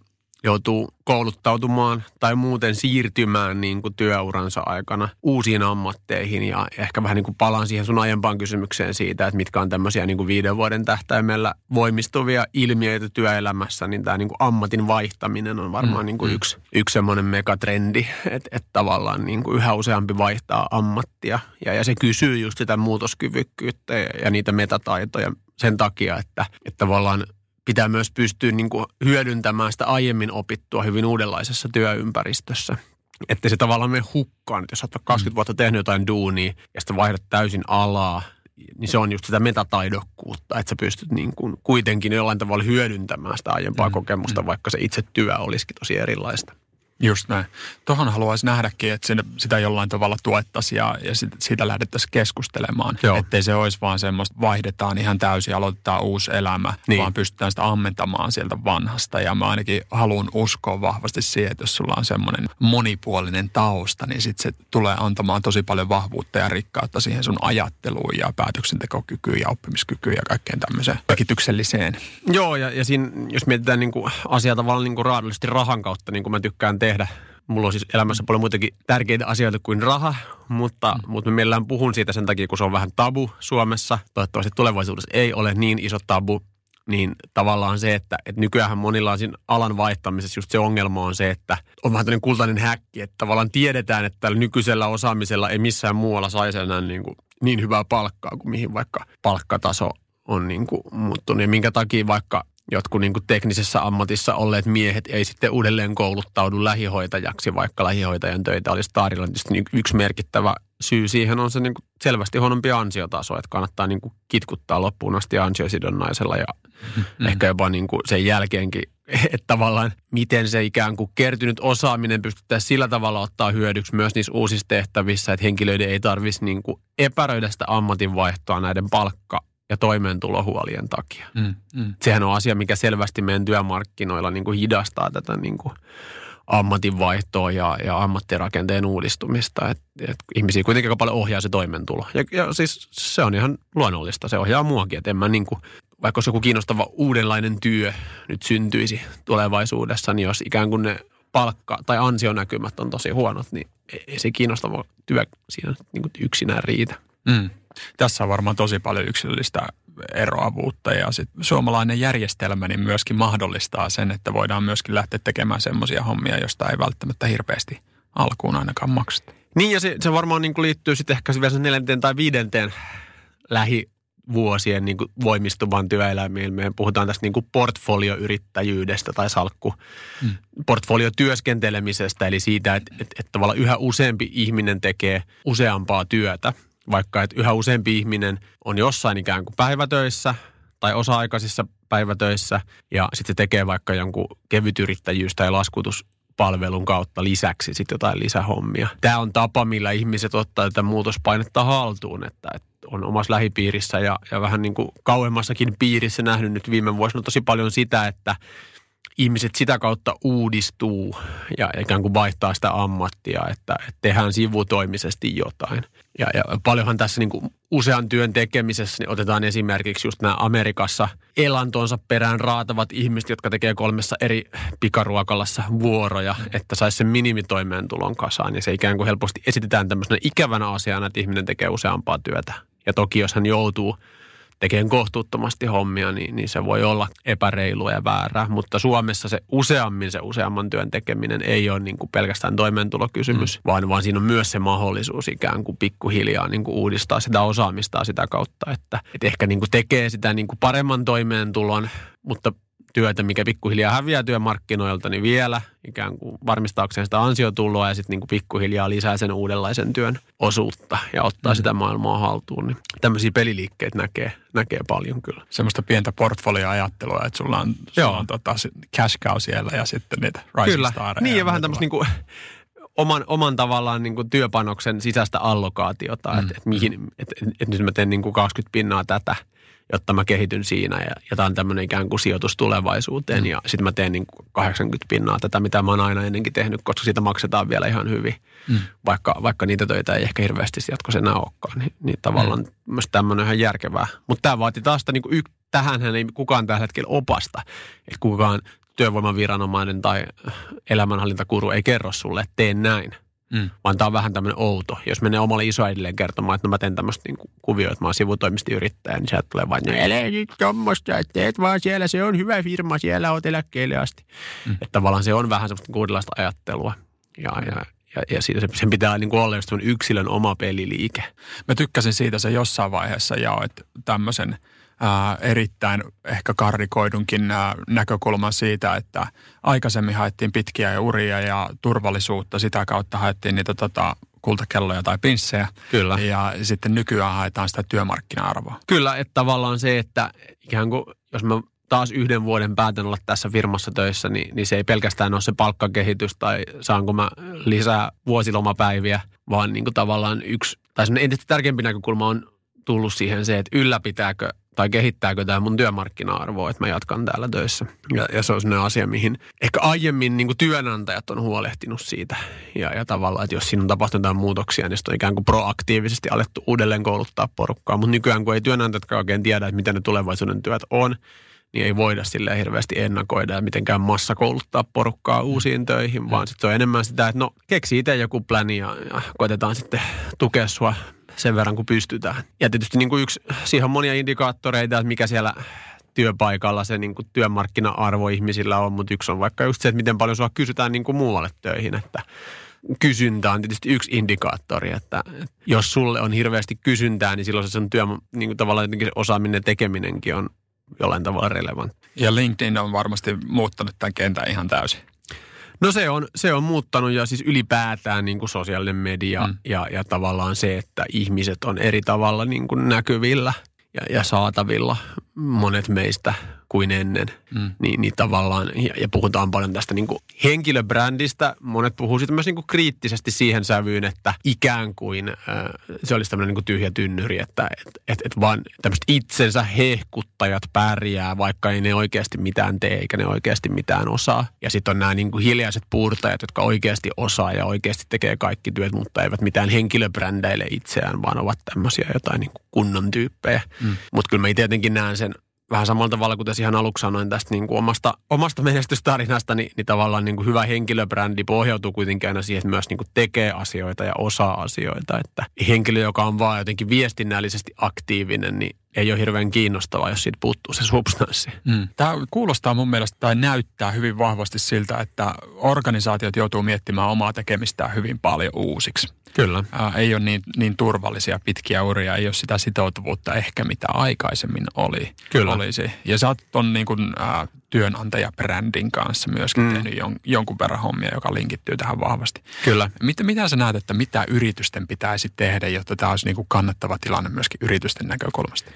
joutuu kouluttautumaan tai muuten siirtymään niin kuin työuransa aikana uusiin ammatteihin. Ja ehkä vähän niin kuin palaan siihen sun aiempaan kysymykseen siitä, että mitkä on tämmöisiä niin kuin viiden vuoden tähtäimellä voimistuvia ilmiöitä työelämässä, niin tämä niin kuin ammatin vaihtaminen on varmaan mm, niin kuin mm. yksi, yksi semmoinen megatrendi, että, että tavallaan niin kuin yhä useampi vaihtaa ammattia. Ja, ja se kysyy just sitä muutoskyvykkyyttä ja, ja niitä metataitoja sen takia, että, että tavallaan pitää myös pystyä niin kuin hyödyntämään sitä aiemmin opittua hyvin uudenlaisessa työympäristössä. Että se tavallaan mene hukkaan. Että jos olet 20 mm. vuotta tehnyt jotain duunia ja sitten vaihdat täysin alaa, niin se on just sitä metataidokkuutta, että sä pystyt niin kuin kuitenkin jollain tavalla hyödyntämään sitä aiempaa mm. kokemusta, mm. vaikka se itse työ olisikin tosi erilaista. Just näin. Tuohon haluaisin nähdäkin, että sitä jollain tavalla tuettaisiin ja, ja sit, siitä lähdettäisiin keskustelemaan. Joo. Ettei se olisi vaan semmoista, vaihdetaan ihan täysin, aloitetaan uusi elämä, niin. vaan pystytään sitä ammentamaan sieltä vanhasta. Ja mä ainakin haluan uskoa vahvasti siihen, että jos sulla on semmoinen monipuolinen tausta, niin sitten se tulee antamaan tosi paljon vahvuutta ja rikkautta siihen sun ajatteluun ja päätöksentekokykyyn ja oppimiskykyyn ja kaikkeen tämmöiseen merkitykselliseen. Joo, ja, ja siinä, jos mietitään niin kuin asiaa tavallaan niin kuin raadollisesti rahan kautta, niin kuin mä tykkään tehdä. Mulla on siis elämässä paljon muitakin tärkeitä asioita kuin raha, mutta, mm. mutta mä mielellään puhun siitä sen takia, kun se on vähän tabu Suomessa. Toivottavasti tulevaisuudessa ei ole niin iso tabu, niin tavallaan se, että, että nykyään monilla on siinä alan vaihtamisessa just se ongelma on se, että on vähän tämmöinen kultainen häkki, että tavallaan tiedetään, että tällä nykyisellä osaamisella ei missään muualla saisi enää niin, kuin niin hyvää palkkaa kuin mihin vaikka palkkataso on niin kuin muuttunut. Ja minkä takia vaikka jotkut niin kuin teknisessä ammatissa olleet miehet ei sitten uudelleen kouluttaudu lähihoitajaksi, vaikka lähihoitajan töitä olisi tarjolla. Niin yksi merkittävä syy siihen on se niin kuin selvästi huonompi ansiotaso, että kannattaa niin kuin kitkuttaa loppuun asti ansiosidonnaisella ja mm-hmm. ehkä jopa niin kuin sen jälkeenkin, että tavallaan miten se ikään kuin kertynyt osaaminen pystyttäisiin sillä tavalla ottaa hyödyksi myös niissä uusissa tehtävissä, että henkilöiden ei tarvitsisi niin kuin epäröidä sitä ammatinvaihtoa näiden palkka ja toimeentulohuolien takia. Mm, mm. Sehän on asia, mikä selvästi meidän työmarkkinoilla niin kuin hidastaa tätä niin kuin ammatinvaihtoa ja, ja ammattirakenteen uudistumista. Et, et ihmisiä kuitenkin aika paljon ohjaa se toimeentulo. Ja, ja siis se on ihan luonnollista. Se ohjaa muakin. Että en mä niin kuin, vaikka olisi joku kiinnostava uudenlainen työ nyt syntyisi tulevaisuudessa, niin jos ikään kuin ne palkka- tai ansionäkymät on tosi huonot, niin ei se kiinnostava työ siinä niin kuin yksinään riitä. Mm tässä on varmaan tosi paljon yksilöllistä eroavuutta ja sit suomalainen järjestelmä niin myöskin mahdollistaa sen, että voidaan myöskin lähteä tekemään semmoisia hommia, joista ei välttämättä hirveästi alkuun ainakaan makseta. Niin ja se, se varmaan niin kuin liittyy sitten ehkä vielä neljänteen tai viidenteen lähivuosien niin kuin voimistuvan työelämiin. Me puhutaan tästä niin kuin portfolioyrittäjyydestä tai salkku mm. portfoliotyöskentelemisestä, eli siitä, että, että, että tavallaan yhä useampi ihminen tekee useampaa työtä – vaikka että yhä useampi ihminen on jossain ikään kuin päivätöissä tai osa-aikaisissa päivätöissä ja sitten se tekee vaikka jonkun kevytyrittäjyys- tai laskutuspalvelun kautta lisäksi sitten jotain lisähommia. Tämä on tapa, millä ihmiset ottaa tätä muutospainetta haltuun, että, että on omassa lähipiirissä ja, ja vähän niin kuin kauemmassakin piirissä nähnyt nyt viime vuosina tosi paljon sitä, että ihmiset sitä kautta uudistuu ja ikään kuin vaihtaa sitä ammattia, että, että tehdään sivutoimisesti jotain. Ja, ja paljonhan tässä niin kuin usean työn tekemisessä niin otetaan esimerkiksi just nämä Amerikassa elantonsa perään raatavat ihmiset, jotka tekee kolmessa eri pikaruokalassa vuoroja, että saisi sen minimitoimeentulon kasaan. Ja se ikään kuin helposti esitetään tämmöisenä ikävänä asiana, että ihminen tekee useampaa työtä. Ja toki jos hän joutuu tekee kohtuuttomasti hommia, niin, niin se voi olla epäreilua ja väärää. Mutta Suomessa se useammin se useamman työn tekeminen ei ole niin kuin pelkästään toimeentulokysymys, mm. vaan, vaan siinä on myös se mahdollisuus ikään kuin pikkuhiljaa niin kuin uudistaa sitä osaamista sitä kautta, että, että ehkä niin kuin tekee sitä niin kuin paremman toimeentulon, mutta työtä, mikä pikkuhiljaa häviää työmarkkinoilta, niin vielä ikään kuin varmistaakseen sitä ansiotuloa ja sitten niin kuin pikkuhiljaa lisää sen uudenlaisen työn osuutta ja ottaa mm. sitä maailmaa haltuun. Niin tämmöisiä peliliikkeitä näkee, näkee paljon kyllä. Semmoista pientä portfolioajattelua, että sulla on, sulla on tota, cash cow siellä ja sitten niitä rising Kyllä, niin ja vähän tämmöistä niin kuin, oman, oman tavallaan niin kuin työpanoksen sisäistä allokaatiota, mm. että et mihin, että et, et nyt mä teen niin kuin 20 pinnaa tätä, jotta mä kehityn siinä ja, ja tämä on tämmöinen ikään kuin sijoitus tulevaisuuteen mm. ja sitten mä teen niin kuin 80 pinnaa tätä, mitä mä oon aina ennenkin tehnyt, koska siitä maksetaan vielä ihan hyvin, mm. vaikka, vaikka niitä töitä ei ehkä hirveästi jatkossa enää olekaan, niin, niin tavallaan mm. myös tämmöinen ihan järkevää. Mutta tämä vaatii taas sitä niin kuin yk, tähän ei kukaan tällä hetkellä opasta, että kukaan työvoimaviranomainen tai elämänhallintakuru ei kerro sulle, että tee näin. Mm. Vaan tämä on vähän tämmöinen outo. Jos menee omalle isoäidilleen kertomaan, että no mä teen tämmöistä niin kuvioa, että mä oon sivutoimistiyrittäjä, niin sieltä tulee vain, no älä nyt tuommoista, että teet vaan siellä, se on hyvä firma, siellä oot eläkkeelle asti. Mm. Että tavallaan se on vähän semmoista uudenlaista ajattelua. Ja, ja, ja, ja siitä sen pitää niin kuin olla just yksilön oma peliliike. Mä tykkäsin siitä se jossain vaiheessa jaoit tämmöisen – ää, erittäin ehkä karrikoidunkin ää, näkökulman siitä, että aikaisemmin haettiin pitkiä uria ja turvallisuutta, sitä kautta haettiin niitä tota, kultakelloja tai pinssejä. Kyllä. Ja sitten nykyään haetaan sitä työmarkkina-arvoa. Kyllä, että tavallaan se, että ikään kuin jos mä taas yhden vuoden päätän olla tässä firmassa töissä, niin, niin se ei pelkästään ole se palkkakehitys tai saanko mä lisää vuosilomapäiviä, vaan niin kuin tavallaan yksi, tai entistä tärkeämpi näkökulma on tullut siihen se, että ylläpitääkö tai kehittääkö tämä mun työmarkkina-arvoa, että mä jatkan täällä töissä. Ja, ja se on sellainen asia, mihin ehkä aiemmin niin kuin työnantajat on huolehtinut siitä. Ja, ja tavallaan, että jos siinä on tapahtunut jotain muutoksia, niin on ikään kuin proaktiivisesti alettu uudelleen kouluttaa porukkaa. Mutta nykyään, kun ei työnantajatkaan oikein tiedä, että mitä ne tulevaisuuden työt on, niin ei voida sille hirveästi ennakoida ja mitenkään massakouluttaa porukkaa uusiin töihin, vaan sitten se on enemmän sitä, että no keksi itse joku pläni ja, ja koitetaan sitten tukea sua sen verran kuin pystytään. Ja tietysti niin kuin yksi, siihen on monia indikaattoreita, että mikä siellä työpaikalla se niin kuin työmarkkina-arvo ihmisillä on, mutta yksi on vaikka just se, että miten paljon sua kysytään niin kuin muualle töihin, että kysyntä on tietysti yksi indikaattori, että jos sulle on hirveästi kysyntää, niin silloin se on työ, niin kuin tavallaan jotenkin se osaaminen tekeminenkin on jollain tavalla relevantti. Ja LinkedIn on varmasti muuttanut tämän kentän ihan täysin. No se on, se on muuttanut ja siis ylipäätään niin kuin sosiaalinen media mm. ja, ja tavallaan se, että ihmiset on eri tavalla niin kuin näkyvillä ja, ja saatavilla monet meistä kuin ennen. Mm. Niin, niin tavallaan, ja, ja puhutaan paljon tästä niin kuin henkilöbrändistä. Monet puhuu sitten myös niin kuin kriittisesti siihen sävyyn, että ikään kuin äh, se olisi tämmöinen niin kuin tyhjä tynnyri, että et, et, et vaan tämmöiset itsensä hehkuttajat pärjää, vaikka ei ne oikeasti mitään tee, eikä ne oikeasti mitään osaa. Ja sitten on nämä niin kuin hiljaiset puurtajat, jotka oikeasti osaa ja oikeasti tekee kaikki työt, mutta eivät mitään henkilöbrändäile itseään, vaan ovat tämmöisiä jotain niin kuin kunnon tyyppejä. Mm. Mutta kyllä mä tietenkin näen sen vähän samalla tavalla tässä ihan aluksi sanoin tästä niin kuin omasta, omasta menestystarinasta, niin, niin tavallaan niin kuin hyvä henkilöbrändi pohjautuu kuitenkin aina siihen, että myös niin kuin tekee asioita ja osaa asioita. Että henkilö, joka on vaan jotenkin viestinnällisesti aktiivinen, niin ei ole hirveän kiinnostavaa, jos siitä puuttuu se substanssi. Mm. Tämä kuulostaa mun mielestä tai näyttää hyvin vahvasti siltä, että organisaatiot joutuu miettimään omaa tekemistään hyvin paljon uusiksi. Kyllä. Ää, ei ole niin, niin turvallisia pitkiä uria, ei ole sitä sitoutuvuutta ehkä mitä aikaisemmin oli. Kyllä. Olisi. Ja sä oot ton niin kuin, ää, työnantajabrändin kanssa myöskin mm. tehnyt jon, jonkun verran hommia, joka linkittyy tähän vahvasti. Kyllä. Mitä, mitä sä näet, että mitä yritysten pitäisi tehdä, jotta tämä olisi niin kuin kannattava tilanne myöskin yritysten näkökulmasta?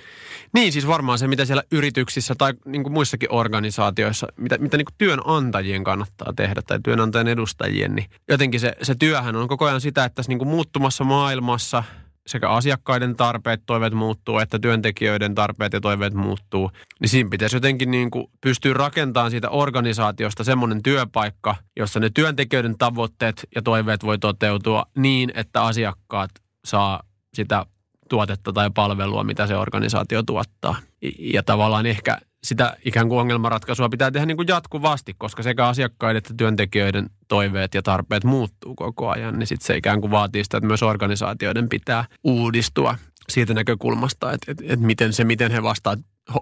Niin, siis varmaan se, mitä siellä yrityksissä tai niin kuin muissakin organisaatioissa, mitä, mitä niin kuin työnantajien kannattaa tehdä tai työnantajan edustajien, niin jotenkin se, se työhän on koko ajan sitä, että tässä niin kuin muuttumassa maailmassa sekä asiakkaiden tarpeet, toiveet muuttuu, että työntekijöiden tarpeet ja toiveet muuttuu, niin siinä pitäisi jotenkin niin kuin pystyä rakentamaan siitä organisaatiosta semmoinen työpaikka, jossa ne työntekijöiden tavoitteet ja toiveet voi toteutua niin, että asiakkaat saa sitä tuotetta tai palvelua, mitä se organisaatio tuottaa. Ja tavallaan ehkä sitä ikään kuin ongelmanratkaisua pitää tehdä niin kuin jatkuvasti, koska sekä asiakkaiden että työntekijöiden toiveet ja tarpeet muuttuu koko ajan, niin sitten se ikään kuin vaatii sitä, että myös organisaatioiden pitää uudistua siitä näkökulmasta, että, että, että miten se, miten he vastaavat,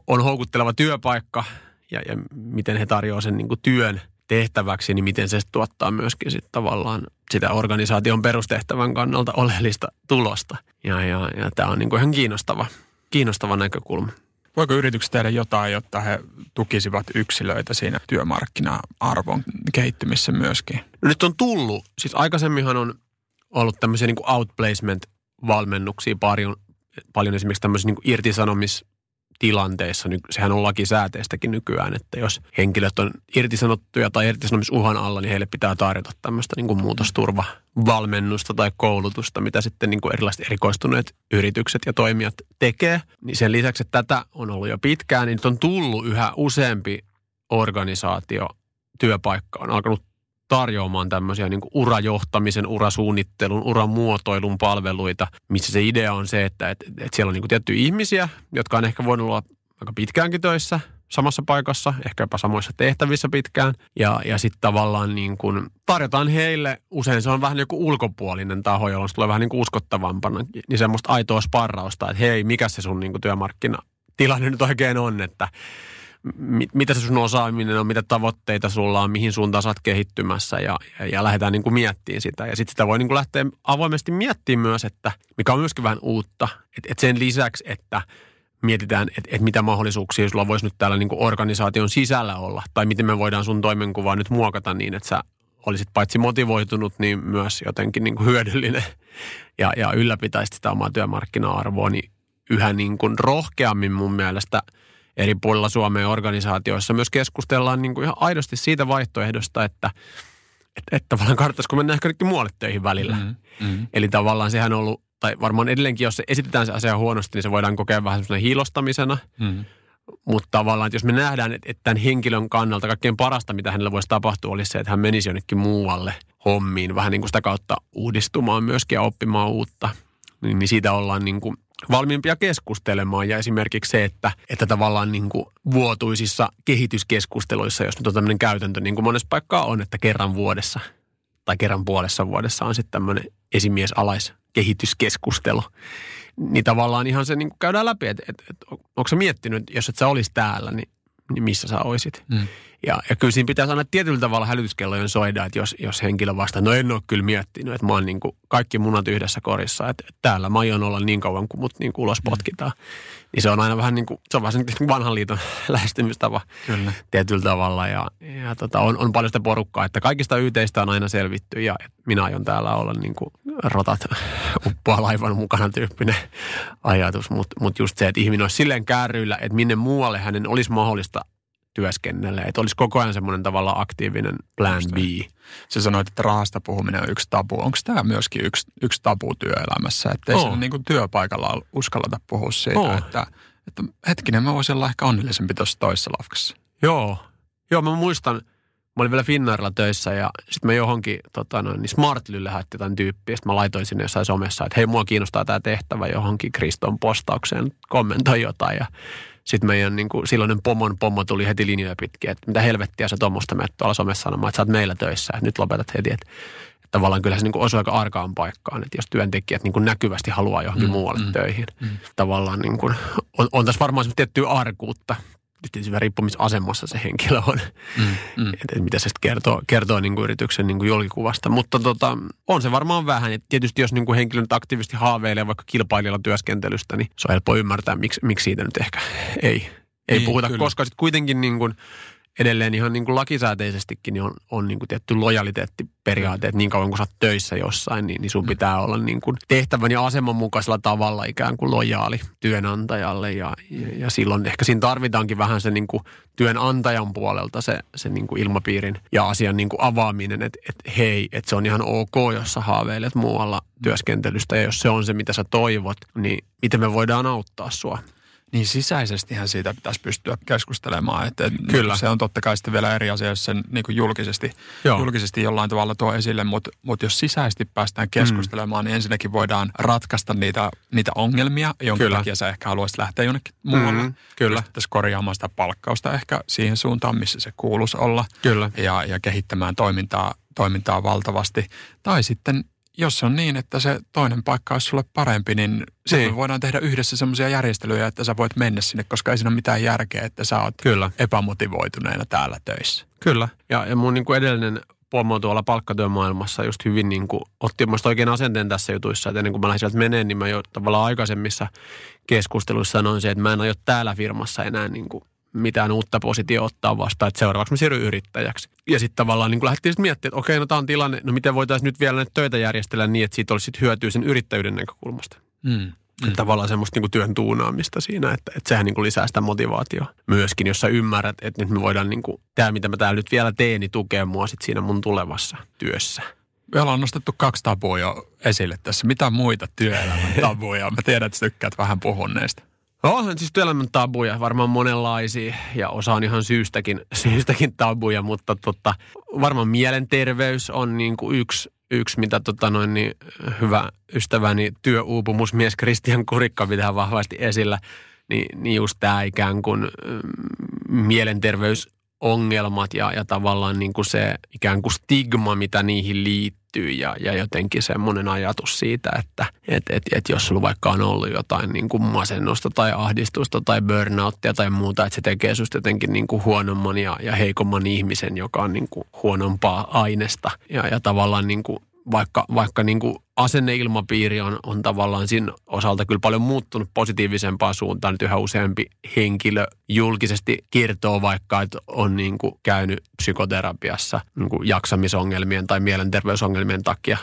on houkutteleva työpaikka ja, ja miten he tarjoavat sen niin kuin työn tehtäväksi, niin miten se tuottaa myöskin sit tavallaan sitä organisaation perustehtävän kannalta oleellista tulosta. Ja, ja, ja tämä on niin kuin ihan kiinnostava, kiinnostava näkökulma. Voiko yritykset tehdä jotain, jotta he tukisivat yksilöitä siinä työmarkkina-arvon kehittymissä myöskin? No nyt on tullut, siis aikaisemminhan on ollut tämmöisiä niin outplacement-valmennuksia paljon, paljon esimerkiksi tämmöisissä niin irtisanomis tilanteissa, sehän on lakisääteistäkin nykyään, että jos henkilöt on irtisanottuja tai irtisanomisuhan alla, niin heille pitää tarjota tämmöistä niin kuin muutosturvavalmennusta tai koulutusta, mitä sitten niin kuin erilaiset erikoistuneet yritykset ja toimijat tekee. Niin sen lisäksi, että tätä on ollut jo pitkään, niin nyt on tullut yhä useampi organisaatio, työpaikka on alkanut tarjoamaan tämmöisiä niin urajohtamisen, urasuunnittelun, uramuotoilun palveluita, missä se idea on se, että et, et siellä on niin tiettyjä ihmisiä, jotka on ehkä voinut olla aika pitkäänkin töissä samassa paikassa, ehkä jopa samoissa tehtävissä pitkään. Ja, ja sitten tavallaan niin kuin tarjotaan heille, usein se on vähän joku ulkopuolinen taho, jolloin se tulee vähän niin kuin uskottavampana, niin semmoista aitoa sparrausta, että hei, mikä se sun niin kuin työmarkkina tilanne nyt oikein on, että mit, mitä se sun osaaminen on, mitä tavoitteita sulla on, mihin suuntaan sä oot kehittymässä ja, ja, ja lähdetään niin kuin miettimään sitä. Ja sitten sitä voi niin kuin lähteä avoimesti miettimään myös, että mikä on myöskin vähän uutta, että et sen lisäksi, että mietitään, että et mitä mahdollisuuksia sulla voisi nyt täällä niin kuin organisaation sisällä olla, tai miten me voidaan sun toimenkuvaa nyt muokata niin, että sä olisit paitsi motivoitunut, niin myös jotenkin niin kuin hyödyllinen ja, ja ylläpitäisit sitä omaa työmarkkina-arvoa, niin yhä niin kuin rohkeammin mun mielestä – eri puolilla Suomen organisaatioissa myös keskustellaan niin kuin ihan aidosti siitä vaihtoehdosta, että että, että tavallaan kannattaisiko mennä ehkä muualle töihin välillä. Mm, mm. Eli tavallaan sehän on ollut, tai varmaan edelleenkin, jos se esitetään se asia huonosti, niin se voidaan kokea vähän semmoinen hiilostamisena. Mm. Mutta tavallaan, että jos me nähdään, että, että tämän henkilön kannalta kaikkein parasta, mitä hänellä voisi tapahtua, olisi se, että hän menisi jonnekin muualle hommiin, vähän niin kuin sitä kautta uudistumaan myöskin ja oppimaan uutta, niin, niin siitä ollaan niin kuin valmiimpia keskustelemaan. Ja esimerkiksi se, että, että tavallaan niin kuin vuotuisissa kehityskeskusteluissa, jos nyt on tämmöinen käytäntö, niin kuin monessa paikkaa on, että kerran vuodessa tai kerran puolessa vuodessa on sitten tämmöinen esimies-alais kehityskeskustelu. Niin tavallaan ihan se niin kuin käydään läpi, että, että, että onko sä miettinyt, jos et sä olisi täällä, niin, niin missä sä olisit. Mm. Ja, ja kyllä siinä pitäisi aina tietyllä tavalla hälytyskellojen soida, että jos, jos henkilö vastaa, no en ole kyllä miettinyt, että mä oon niin kuin kaikki munat yhdessä korissa, että, että täällä mä aion olla niin kauan, kun mut niin kuin ulos mm. potkitaan. Mm. Niin se on aina vähän niin kuin, se on vähän niin vanhan liiton lähestymistapa kyllä. tietyllä tavalla. Ja, ja tota, on, on paljon sitä porukkaa, että kaikista yhteistä on aina selvitty ja minä aion täällä olla niin kuin rotat uppoa laivan mukana tyyppinen ajatus. Mutta mut just se, että ihminen olisi silleen kääryillä, että minne muualle hänen olisi mahdollista työskennellä. Että olisi koko ajan semmoinen tavalla aktiivinen plan B. Sä sanoit, että rahasta puhuminen on yksi tabu. Onko tämä myöskin yksi, yksi tabu työelämässä? Että ei niin kuin työpaikalla uskalleta puhua siitä, oh. että, että hetkinen, mä voisin olla ehkä onnellisempi tuossa toisessa lafkassa. Joo. Joo, mä muistan, mä olin vielä Finnairilla töissä ja sitten mä johonkin tota noin, niin Smartly lähetti jotain tyyppiä. Sitten mä laitoin sinne jossain somessa, että hei, mua kiinnostaa tämä tehtävä johonkin Kriston postaukseen, kommentoi jotain. Ja sitten meidän niin kuin, silloinen pomon pommo tuli heti linjoja pitkin, että mitä helvettiä sä tuommoista menet tuolla somessa sanomaan, että sä oot meillä töissä, että nyt lopetat heti. Että, että tavallaan kyllä se niin kuin osuu aika arkaan paikkaan, että jos työntekijät niin kuin näkyvästi haluaa johonkin mm, muualle mm, töihin. Mm. Tavallaan niin kuin, on, on tässä varmaan tiettyä arkuutta, tietysti vähän riippuu, missä asemassa se henkilö on. Mm, mm. Että mitä se sitten kertoo, kertoo niin kuin yrityksen niin kuin julkikuvasta. Mutta tota, on se varmaan vähän. Et tietysti jos niin kuin henkilö nyt aktiivisesti haaveilee vaikka kilpailijalla työskentelystä, niin se on helppo ymmärtää, miksi, miksi siitä nyt ehkä ei, ei niin, puhuta. Kyllä. Koska sitten kuitenkin niin kuin – edelleen ihan niin kuin lakisääteisestikin niin on, on niin kuin tietty lojaliteettiperiaate, että niin kauan kuin sä oot töissä jossain, niin, niin sun mm. pitää olla niin kuin tehtävän ja aseman mukaisella tavalla ikään kuin lojaali työnantajalle ja, ja, ja silloin ehkä siinä tarvitaankin vähän se niin kuin työnantajan puolelta se, se niin kuin ilmapiirin ja asian niin kuin avaaminen, että, että hei, että se on ihan ok, jos sä haaveilet muualla työskentelystä ja jos se on se, mitä sä toivot, niin miten me voidaan auttaa sua niin sisäisestihän siitä pitäisi pystyä keskustelemaan. Että Kyllä. Se on totta kai sitten vielä eri asia, jos sen niin julkisesti, julkisesti jollain tavalla tuo esille, mutta, mutta jos sisäisesti päästään keskustelemaan, mm. niin ensinnäkin voidaan ratkaista niitä, niitä ongelmia, jonka Kyllä. takia sä ehkä haluaisit lähteä jonnekin muualle. Mm, kyllä. Pystyttäisiin korjaamaan sitä palkkausta ehkä siihen suuntaan, missä se kuuluisi olla. Kyllä. Ja, ja kehittämään toimintaa, toimintaa valtavasti. Tai sitten jos on niin, että se toinen paikka olisi sulle parempi, niin niin. voidaan tehdä yhdessä semmoisia järjestelyjä, että sä voit mennä sinne, koska ei siinä ole mitään järkeä, että sä oot Kyllä. epämotivoituneena täällä töissä. Kyllä. Ja, ja mun niin kuin edellinen pomo tuolla palkkatyömaailmassa just hyvin niin kuin, otti musta oikein asenteen tässä jutuissa, että ennen kuin mä lähdin sieltä meneen, niin mä jo tavallaan aikaisemmissa keskusteluissa sanoin se, että mä en aio täällä firmassa enää niin kuin mitään uutta positio ottaa vastaan, että seuraavaksi mä siirryn yrittäjäksi. Ja sitten tavallaan niin lähdettiin sitten miettimään, että okei, no tämä on tilanne, no miten voitaisiin nyt vielä näitä töitä järjestellä niin, että siitä olisi sit hyötyä sen yrittäjyyden näkökulmasta. Mm. Mm. Tavallaan semmoista niin työn tuunaamista siinä, että, että sehän niin lisää sitä motivaatiota myöskin, jos sä ymmärrät, että nyt me voidaan, niin kuin, tämä mitä mä täällä nyt vielä teen, niin tukea mua sit siinä mun tulevassa työssä. Me ollaan nostettu kaksi tabua jo esille tässä. Mitä muita työelämän tabuja? Mä tiedän, että sä tykkäät vähän puhua näistä. On siis työelämän tabuja, varmaan monenlaisia ja osa on ihan syystäkin, syystäkin tabuja, mutta tota, varmaan mielenterveys on niin kuin yksi, yksi, mitä tota noin, niin hyvä ystäväni työuupumusmies Kristian Kurikka pitää vahvasti esillä, niin, niin just tämä ikään kuin mm, mielenterveysongelmat ja, ja tavallaan niin kuin se ikään kuin stigma, mitä niihin liittyy kehittyy ja, ja jotenkin semmoinen ajatus siitä, että et, et, et jos sulla vaikka on ollut jotain niin kuin masennusta tai ahdistusta tai burnouttia tai muuta, että se tekee susta jotenkin niin kuin huonomman ja, ja heikomman ihmisen, joka on niin kuin huonompaa aineesta ja, ja tavallaan niin kuin vaikka, vaikka niin kuin asenneilmapiiri on, on tavallaan siinä osalta kyllä paljon muuttunut positiivisempaan suuntaan. Nyt yhä useampi henkilö julkisesti kertoo vaikka, että on niin kuin käynyt psykoterapiassa niin kuin jaksamisongelmien tai mielenterveysongelmien takia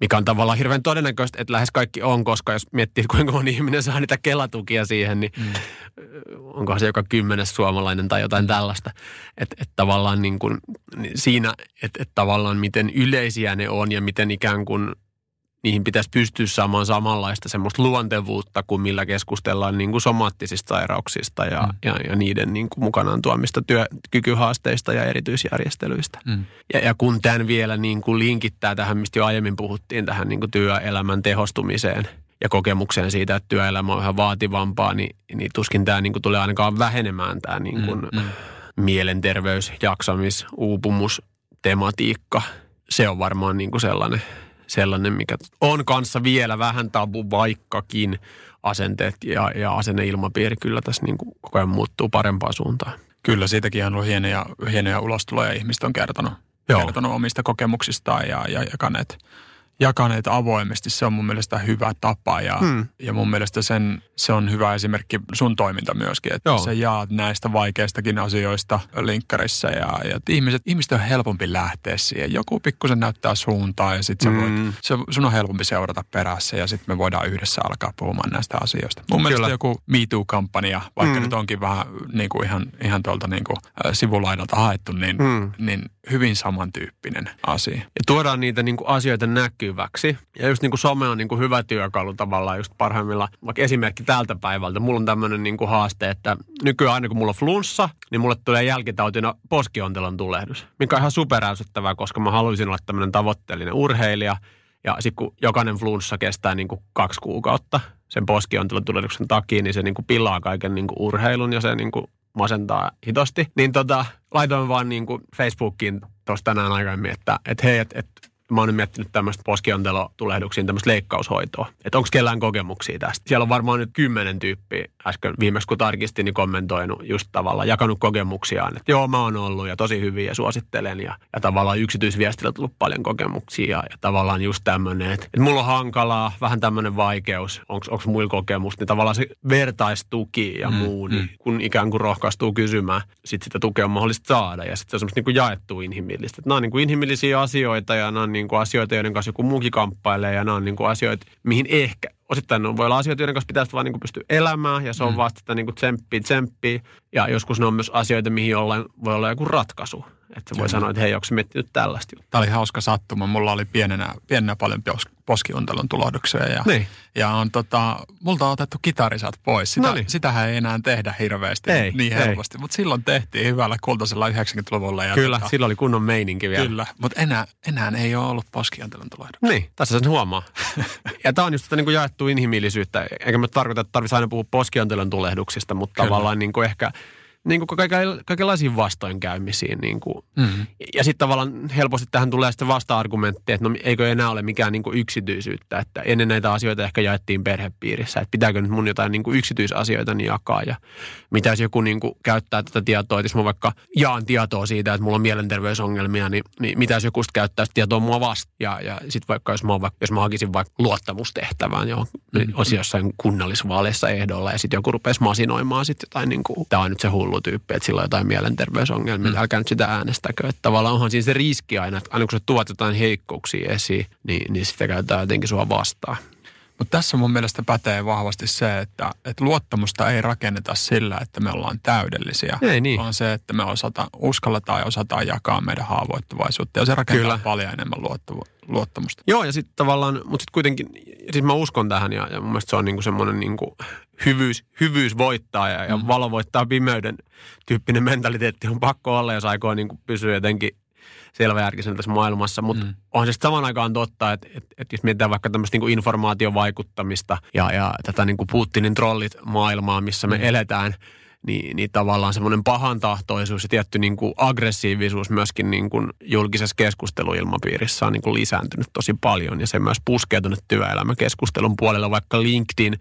mikä on tavallaan hirveän todennäköistä, että lähes kaikki on, koska jos miettii, kuinka moni ihminen saa niitä kelatukia siihen, niin mm. onkohan se joka kymmenes suomalainen tai jotain tällaista. Että et tavallaan niin kuin, niin siinä, että et tavallaan miten yleisiä ne on ja miten ikään kuin niihin pitäisi pystyä saamaan samanlaista semmoista luontevuutta kuin millä keskustellaan niin kuin somaattisista sairauksista ja, mm. ja, ja niiden niin kuin mukanaan tuomista työkykyhaasteista ja erityisjärjestelyistä. Mm. Ja, ja kun tämän vielä niin kuin linkittää tähän, mistä jo aiemmin puhuttiin, tähän niin kuin työelämän tehostumiseen ja kokemukseen siitä, että työelämä on yhä vaativampaa, niin, niin tuskin tämä niin kuin tulee ainakaan vähenemään tämä niin kuin mm. Mm. mielenterveys, jaksamis, uupumus, tematiikka. Se on varmaan niin kuin sellainen – sellainen, mikä on kanssa vielä vähän tabu, vaikkakin asenteet ja, ja asenneilmapiiri kyllä tässä niin kuin koko ajan muuttuu parempaan suuntaan. Kyllä, siitäkin on ollut hienoja, hienoja ulostuloja. Ihmiset on kertonut, Joo. kertonut omista kokemuksistaan ja, ja jakaneet jakaneet avoimesti. Se on mun mielestä hyvä tapa ja, hmm. ja mun mielestä sen, se on hyvä esimerkki sun toiminta myöskin, että Joo. sä jaat näistä vaikeistakin asioista linkkarissa ja, ja ihmiset, ihmiset on helpompi lähteä siihen. Joku pikkusen näyttää suuntaa ja sitten hmm. se, sun on helpompi seurata perässä ja sitten me voidaan yhdessä alkaa puhumaan näistä asioista. Mun Kyllä. mielestä joku MeToo-kampanja, vaikka hmm. nyt onkin vähän niin kuin ihan, ihan tuolta niin kuin, sivulaidalta haettu, niin, hmm. niin hyvin samantyyppinen asia. Ja tuodaan niitä niin kuin asioita näkyväksi. Ja just niin kuin some on niin kuin hyvä työkalu tavallaan just parhaimmilla. Vaikka esimerkki tältä päivältä. Mulla on tämmöinen niin kuin haaste, että nykyään aina kun mulla on flunssa, niin mulle tulee jälkitautina poskiontelon tulehdus. Mikä on ihan superäysyttävää, koska mä haluaisin olla tämmöinen tavoitteellinen urheilija. Ja sitten kun jokainen flunssa kestää niin kuin kaksi kuukautta sen poskiontelon tulehduksen takia, niin se niin kuin pilaa kaiken niin kuin urheilun ja se niin kuin masentaa hitosti. Niin tota, laitoin vaan niin kuin Facebookiin tuossa tänään aikaisemmin, että, että hei, että, että mä oon nyt miettinyt tämmöistä poskiontelotulehduksiin tämmöistä leikkaushoitoa. Että onko kellään kokemuksia tästä. Siellä on varmaan nyt kymmenen tyyppiä äsken viimeksi kun tarkistin, niin kommentoinut just tavallaan, jakanut kokemuksiaan. Että joo, mä oon ollut ja tosi hyviä ja suosittelen. Ja, ja tavallaan yksityisviestillä tullut paljon kokemuksia ja, ja tavallaan just tämmöinen, että, että mulla on hankalaa, vähän tämmöinen vaikeus, onko muilla kokemusta. Niin tavallaan se vertaistuki ja mm, muu, niin mm. kun ikään kuin rohkaistuu kysymään, sit sitä tukea on mahdollista saada. Ja sitten se on semmoista niin kuin jaettua inhimillistä. Että nämä on niin kuin inhimillisiä asioita ja nämä on niin kuin asioita, joiden kanssa joku muukin kamppailee ja nämä on niin kuin asioita, mihin ehkä osittain on, voi olla asioita, joiden kanssa pitäisi vaan niin kuin pystyä elämään ja se on mm. vasta sitä niin kuin tsemppii, tsemppii. Ja joskus ne on myös asioita, mihin jollain voi olla joku ratkaisu. Että voi Kyllä. sanoa, että hei, onko miettinyt tällaista Tämä oli hauska sattuma. Mulla oli pienenä, pienenä paljon poskiuntelun tulohduksia ja, niin. ja on tota, multa on otettu kitarisat pois. Sitä, no sitähän ei enää tehdä hirveästi ei, niin helposti, mutta silloin tehtiin hyvällä kultaisella 90-luvulla. Ja Kyllä, tota, silloin oli kunnon meininki vielä. Kyllä, mutta enää, enää ei ole ollut poskiuntelun tulohduksia. Niin, tässä sen huomaa. ja tämä on just tätä niin kuin jaettu inhimillisyyttä. Eikä mä tarkoita, että tarvitsisi aina puhua poskiuntelun tulehduksista, mutta Kyllä. tavallaan niin kuin ehkä niin kuin kaikenlaisiin vastoinkäymisiin. Niin kuin. Mm. Ja sitten tavallaan helposti tähän tulee sitten vasta-argumentti, että no eikö enää ole mikään niin kuin yksityisyyttä, että ennen näitä asioita ehkä jaettiin perhepiirissä, että pitääkö nyt mun jotain niin kuin yksityisasioita niin jakaa ja mitä jos joku niin kuin käyttää tätä tietoa, että jos mä vaikka jaan tietoa siitä, että mulla on mielenterveysongelmia, niin, niin mitä jos joku käyttää sitä tietoa mua vasta ja, ja sitten vaikka jos mä, vaikka, jos mä hakisin vaikka luottamustehtävään, johon mm. olisi jossain kunnallisvaaleissa ehdolla ja sitten joku rupesi masinoimaan sitten jotain niin kuin, tämä on nyt se hullu tyyppi, että sillä on jotain mielenterveysongelmia, mm. älkää nyt sitä äänestäkö. Että tavallaan onhan siinä se riski aina, että aina kun sä tuot jotain heikkouksia esiin, niin, niin sitten käytetään jotenkin sua vastaan. Mutta tässä mun mielestä pätee vahvasti se, että, että luottamusta ei rakenneta sillä, että me ollaan täydellisiä. Ei niin. Vaan se, että me osata, uskalletaan ja osataan jakaa meidän haavoittuvaisuutta. Ja se rakentaa Kyllä. paljon enemmän luottamusta. Joo, ja sitten tavallaan, mutta sitten kuitenkin, siis mä uskon tähän ja, ja mun mielestä se on niinku semmoinen niinku hyvyys, hyvyys voittaa ja, ja mm. valo voittaa pimeyden tyyppinen mentaliteetti on pakko olla, jos aikoo niinku pysyä jotenkin selväjärkisenä tässä maailmassa, mutta mm. on se saman aikaan totta, että, että, että jos mietitään vaikka tämmöistä niin informaatiovaikuttamista ja, ja tätä niin kuin Putinin trollit maailmaa, missä me mm. eletään, niin, niin tavallaan semmoinen pahantahtoisuus ja tietty niin kuin aggressiivisuus myöskin niin kuin julkisessa keskusteluilmapiirissä on niin kuin lisääntynyt tosi paljon ja se myös puskee tuonne työelämäkeskustelun puolelle, vaikka LinkedIn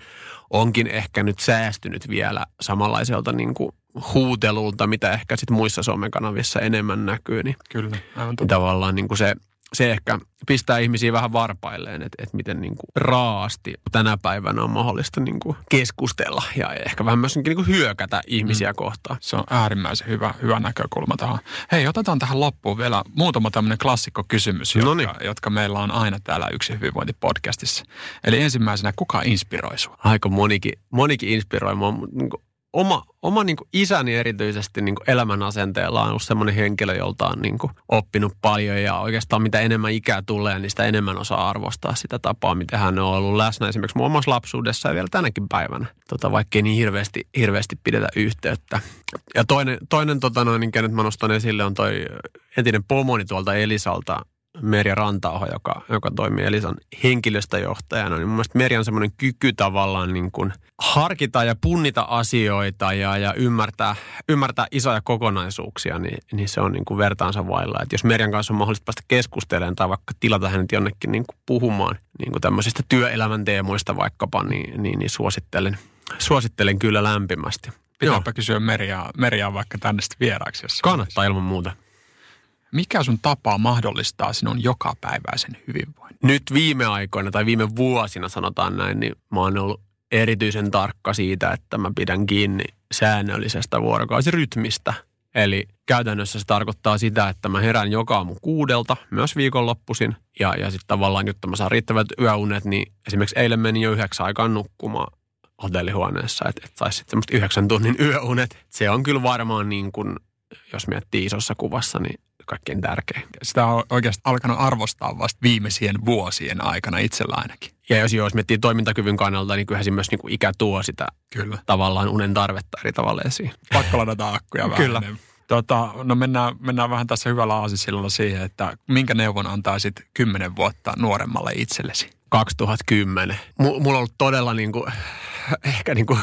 onkin ehkä nyt säästynyt vielä samanlaiselta niin kuin huutelulta, mitä ehkä sitten muissa somekanavissa enemmän näkyy. Niin, Kyllä, aivan niin tavallaan niin kuin se, se ehkä pistää ihmisiä vähän varpailleen, että, että miten niin kuin raasti tänä päivänä on mahdollista niin kuin keskustella ja ehkä vähän myös niin kuin hyökätä ihmisiä mm. kohtaan. Se on äärimmäisen hyvä, hyvä näkökulma tähän. Hei, otetaan tähän loppuun vielä muutama tämmöinen klassikkokysymys, jotka, jotka meillä on aina täällä Yksi hyvinvointipodcastissa. Eli ensimmäisenä, kuka inspiroi sinua? Aika monikin, monikin inspiroi mua. Niin kuin oma, oma niin kuin isäni erityisesti niin kuin elämän asenteella on ollut semmoinen henkilö, jolta on niin kuin oppinut paljon ja oikeastaan mitä enemmän ikää tulee, niin sitä enemmän osaa arvostaa sitä tapaa, miten hän on ollut läsnä esimerkiksi muun omassa lapsuudessa ja vielä tänäkin päivänä, tota, vaikkei niin hirveästi, hirveästi pidetä yhteyttä. Ja toinen, toinen tota noin, kenet mä nostan esille on toi entinen pomoni tuolta Elisalta, Merja Rantaoho, joka, joka toimii Elisan henkilöstöjohtajana, niin mun mielestä Merja on semmoinen kyky tavallaan niin kuin harkita ja punnita asioita ja, ja ymmärtää, ymmärtää isoja kokonaisuuksia, niin, niin se on niin kuin vertaansa vailla. Et jos Merjan kanssa on mahdollista päästä keskustelemaan tai vaikka tilata hänet jonnekin niin kuin puhumaan niin kuin tämmöisistä työelämän teemoista vaikkapa, niin, niin, niin suosittelen, suosittelen kyllä lämpimästi. Pitääpä kysyä Merjaa, Merjaa vaikka tänne vieraaksi. Kannattaa ilman muuta. Mikä sun tapa mahdollistaa sinun jokapäiväisen hyvinvoinnin? Nyt viime aikoina tai viime vuosina sanotaan näin, niin mä oon ollut erityisen tarkka siitä, että mä pidän kiinni säännöllisestä vuorokausirytmistä. Eli käytännössä se tarkoittaa sitä, että mä herään joka aamu kuudelta, myös viikonloppuisin. Ja, ja sitten tavallaan, jotta mä saan riittävät yöunet, niin esimerkiksi eilen menin jo yhdeksän aikaan nukkumaan hotellihuoneessa, että et saisi sitten semmoista yhdeksän tunnin yöunet. Se on kyllä varmaan niin kuin, jos miettii isossa kuvassa, niin kaikkein tärkein. Sitä on oikeasti alkanut arvostaa vasta viimeisien vuosien aikana itsellä ainakin. Ja jos, jos miettii toimintakyvyn kannalta, niin kyllähän se myös niin kuin ikä tuo sitä Kyllä. tavallaan unen tarvetta eri tavalla esiin. Pakko ladata akkuja vähän Kyllä. Tota, no mennään, mennään vähän tässä hyvällä aasisillalla siihen, että minkä neuvon antaisit kymmenen vuotta nuoremmalle itsellesi? 2010. M- mulla on ollut todella niin kuin, ehkä niin kuin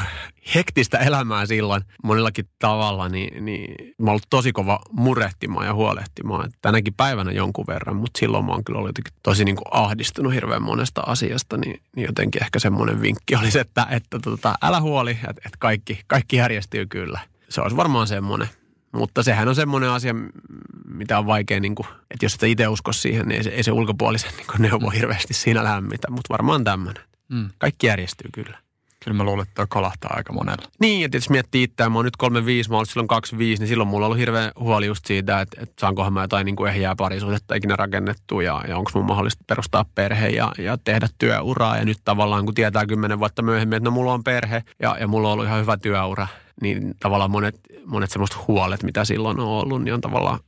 hektistä elämää silloin monellakin tavalla, niin, niin mä oon ollut tosi kova murehtimaan ja huolehtimaan. Tänäkin päivänä jonkun verran, mutta silloin mä oon kyllä ollut tosi niin kuin ahdistunut hirveän monesta asiasta, niin, niin jotenkin ehkä semmoinen vinkki olisi, että, että tota, älä huoli, että, että kaikki, kaikki järjestyy kyllä. Se olisi varmaan semmoinen. Mutta sehän on semmoinen asia, mitä on vaikea, niin kuin, että jos et itse usko siihen, niin ei se, ei se ulkopuolisen niin neuvo hirveästi siinä lämmitä. Mutta varmaan tämmöinen. Mm. Kaikki järjestyy kyllä. Kyllä mä luulen, että toi kolahtaa aika monella. Niin, että jos miettii itseään, mä oon nyt 35, mä oon silloin 25, niin silloin mulla on ollut hirveän huoli just siitä, että, että saankohan mä jotain niin kuin ehjää parisuhdetta ikinä rakennettua ja, ja onko mun mahdollista perustaa perhe ja, ja tehdä työuraa. Ja nyt tavallaan kun tietää kymmenen vuotta myöhemmin, että no mulla on perhe ja, ja mulla on ollut ihan hyvä työura, niin tavallaan monet, monet semmoista huolet, mitä silloin on ollut, niin on tavallaan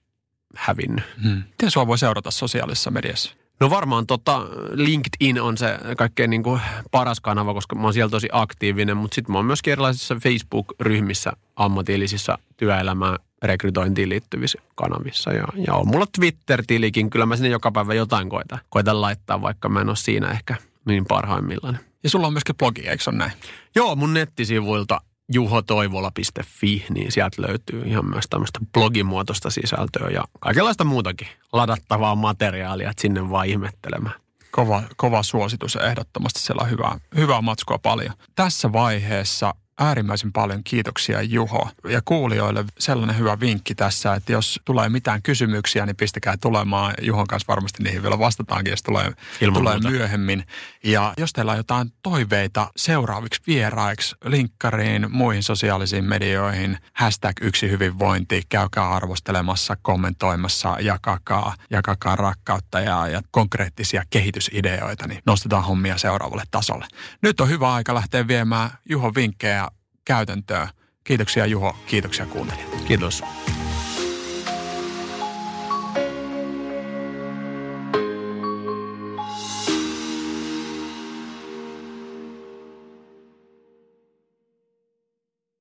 hävinnyt. Hmm. Miten sua voi seurata sosiaalisessa mediassa? No varmaan tota, LinkedIn on se kaikkein niin kuin paras kanava, koska mä oon siellä tosi aktiivinen, mutta sitten mä oon myöskin erilaisissa Facebook-ryhmissä ammatillisissa työelämään rekrytointiin liittyvissä kanavissa. Ja, ja on mulla Twitter-tilikin, kyllä mä sinne joka päivä jotain koitan, koitan laittaa, vaikka mä en ole siinä ehkä niin parhaimmillaan. Ja sulla on myöskin blogi, eikö on näin? Joo, mun nettisivuilta juhotoivola.fi, niin sieltä löytyy ihan myös tämmöistä blogimuotoista sisältöä ja kaikenlaista muutakin ladattavaa materiaalia, että sinne vaan ihmettelemään. Kova, kova suositus ehdottomasti, siellä on hyvää, hyvää matskua paljon. Tässä vaiheessa äärimmäisen paljon kiitoksia Juho. Ja kuulijoille sellainen hyvä vinkki tässä, että jos tulee mitään kysymyksiä, niin pistäkää tulemaan. Juhon kanssa varmasti niihin vielä vastataankin, jos tulee, tulee myöhemmin. Ja jos teillä on jotain toiveita seuraaviksi vieraiksi, linkkariin, muihin sosiaalisiin medioihin, hashtag yksi hyvinvointi, käykää arvostelemassa, kommentoimassa, jakakaa, jakakaa rakkautta ja, ja konkreettisia kehitysideoita, niin nostetaan hommia seuraavalle tasolle. Nyt on hyvä aika lähteä viemään Juhon vinkkejä käytäntöä. Kiitoksia Juho, kiitoksia kuuntelijat. Kiitos.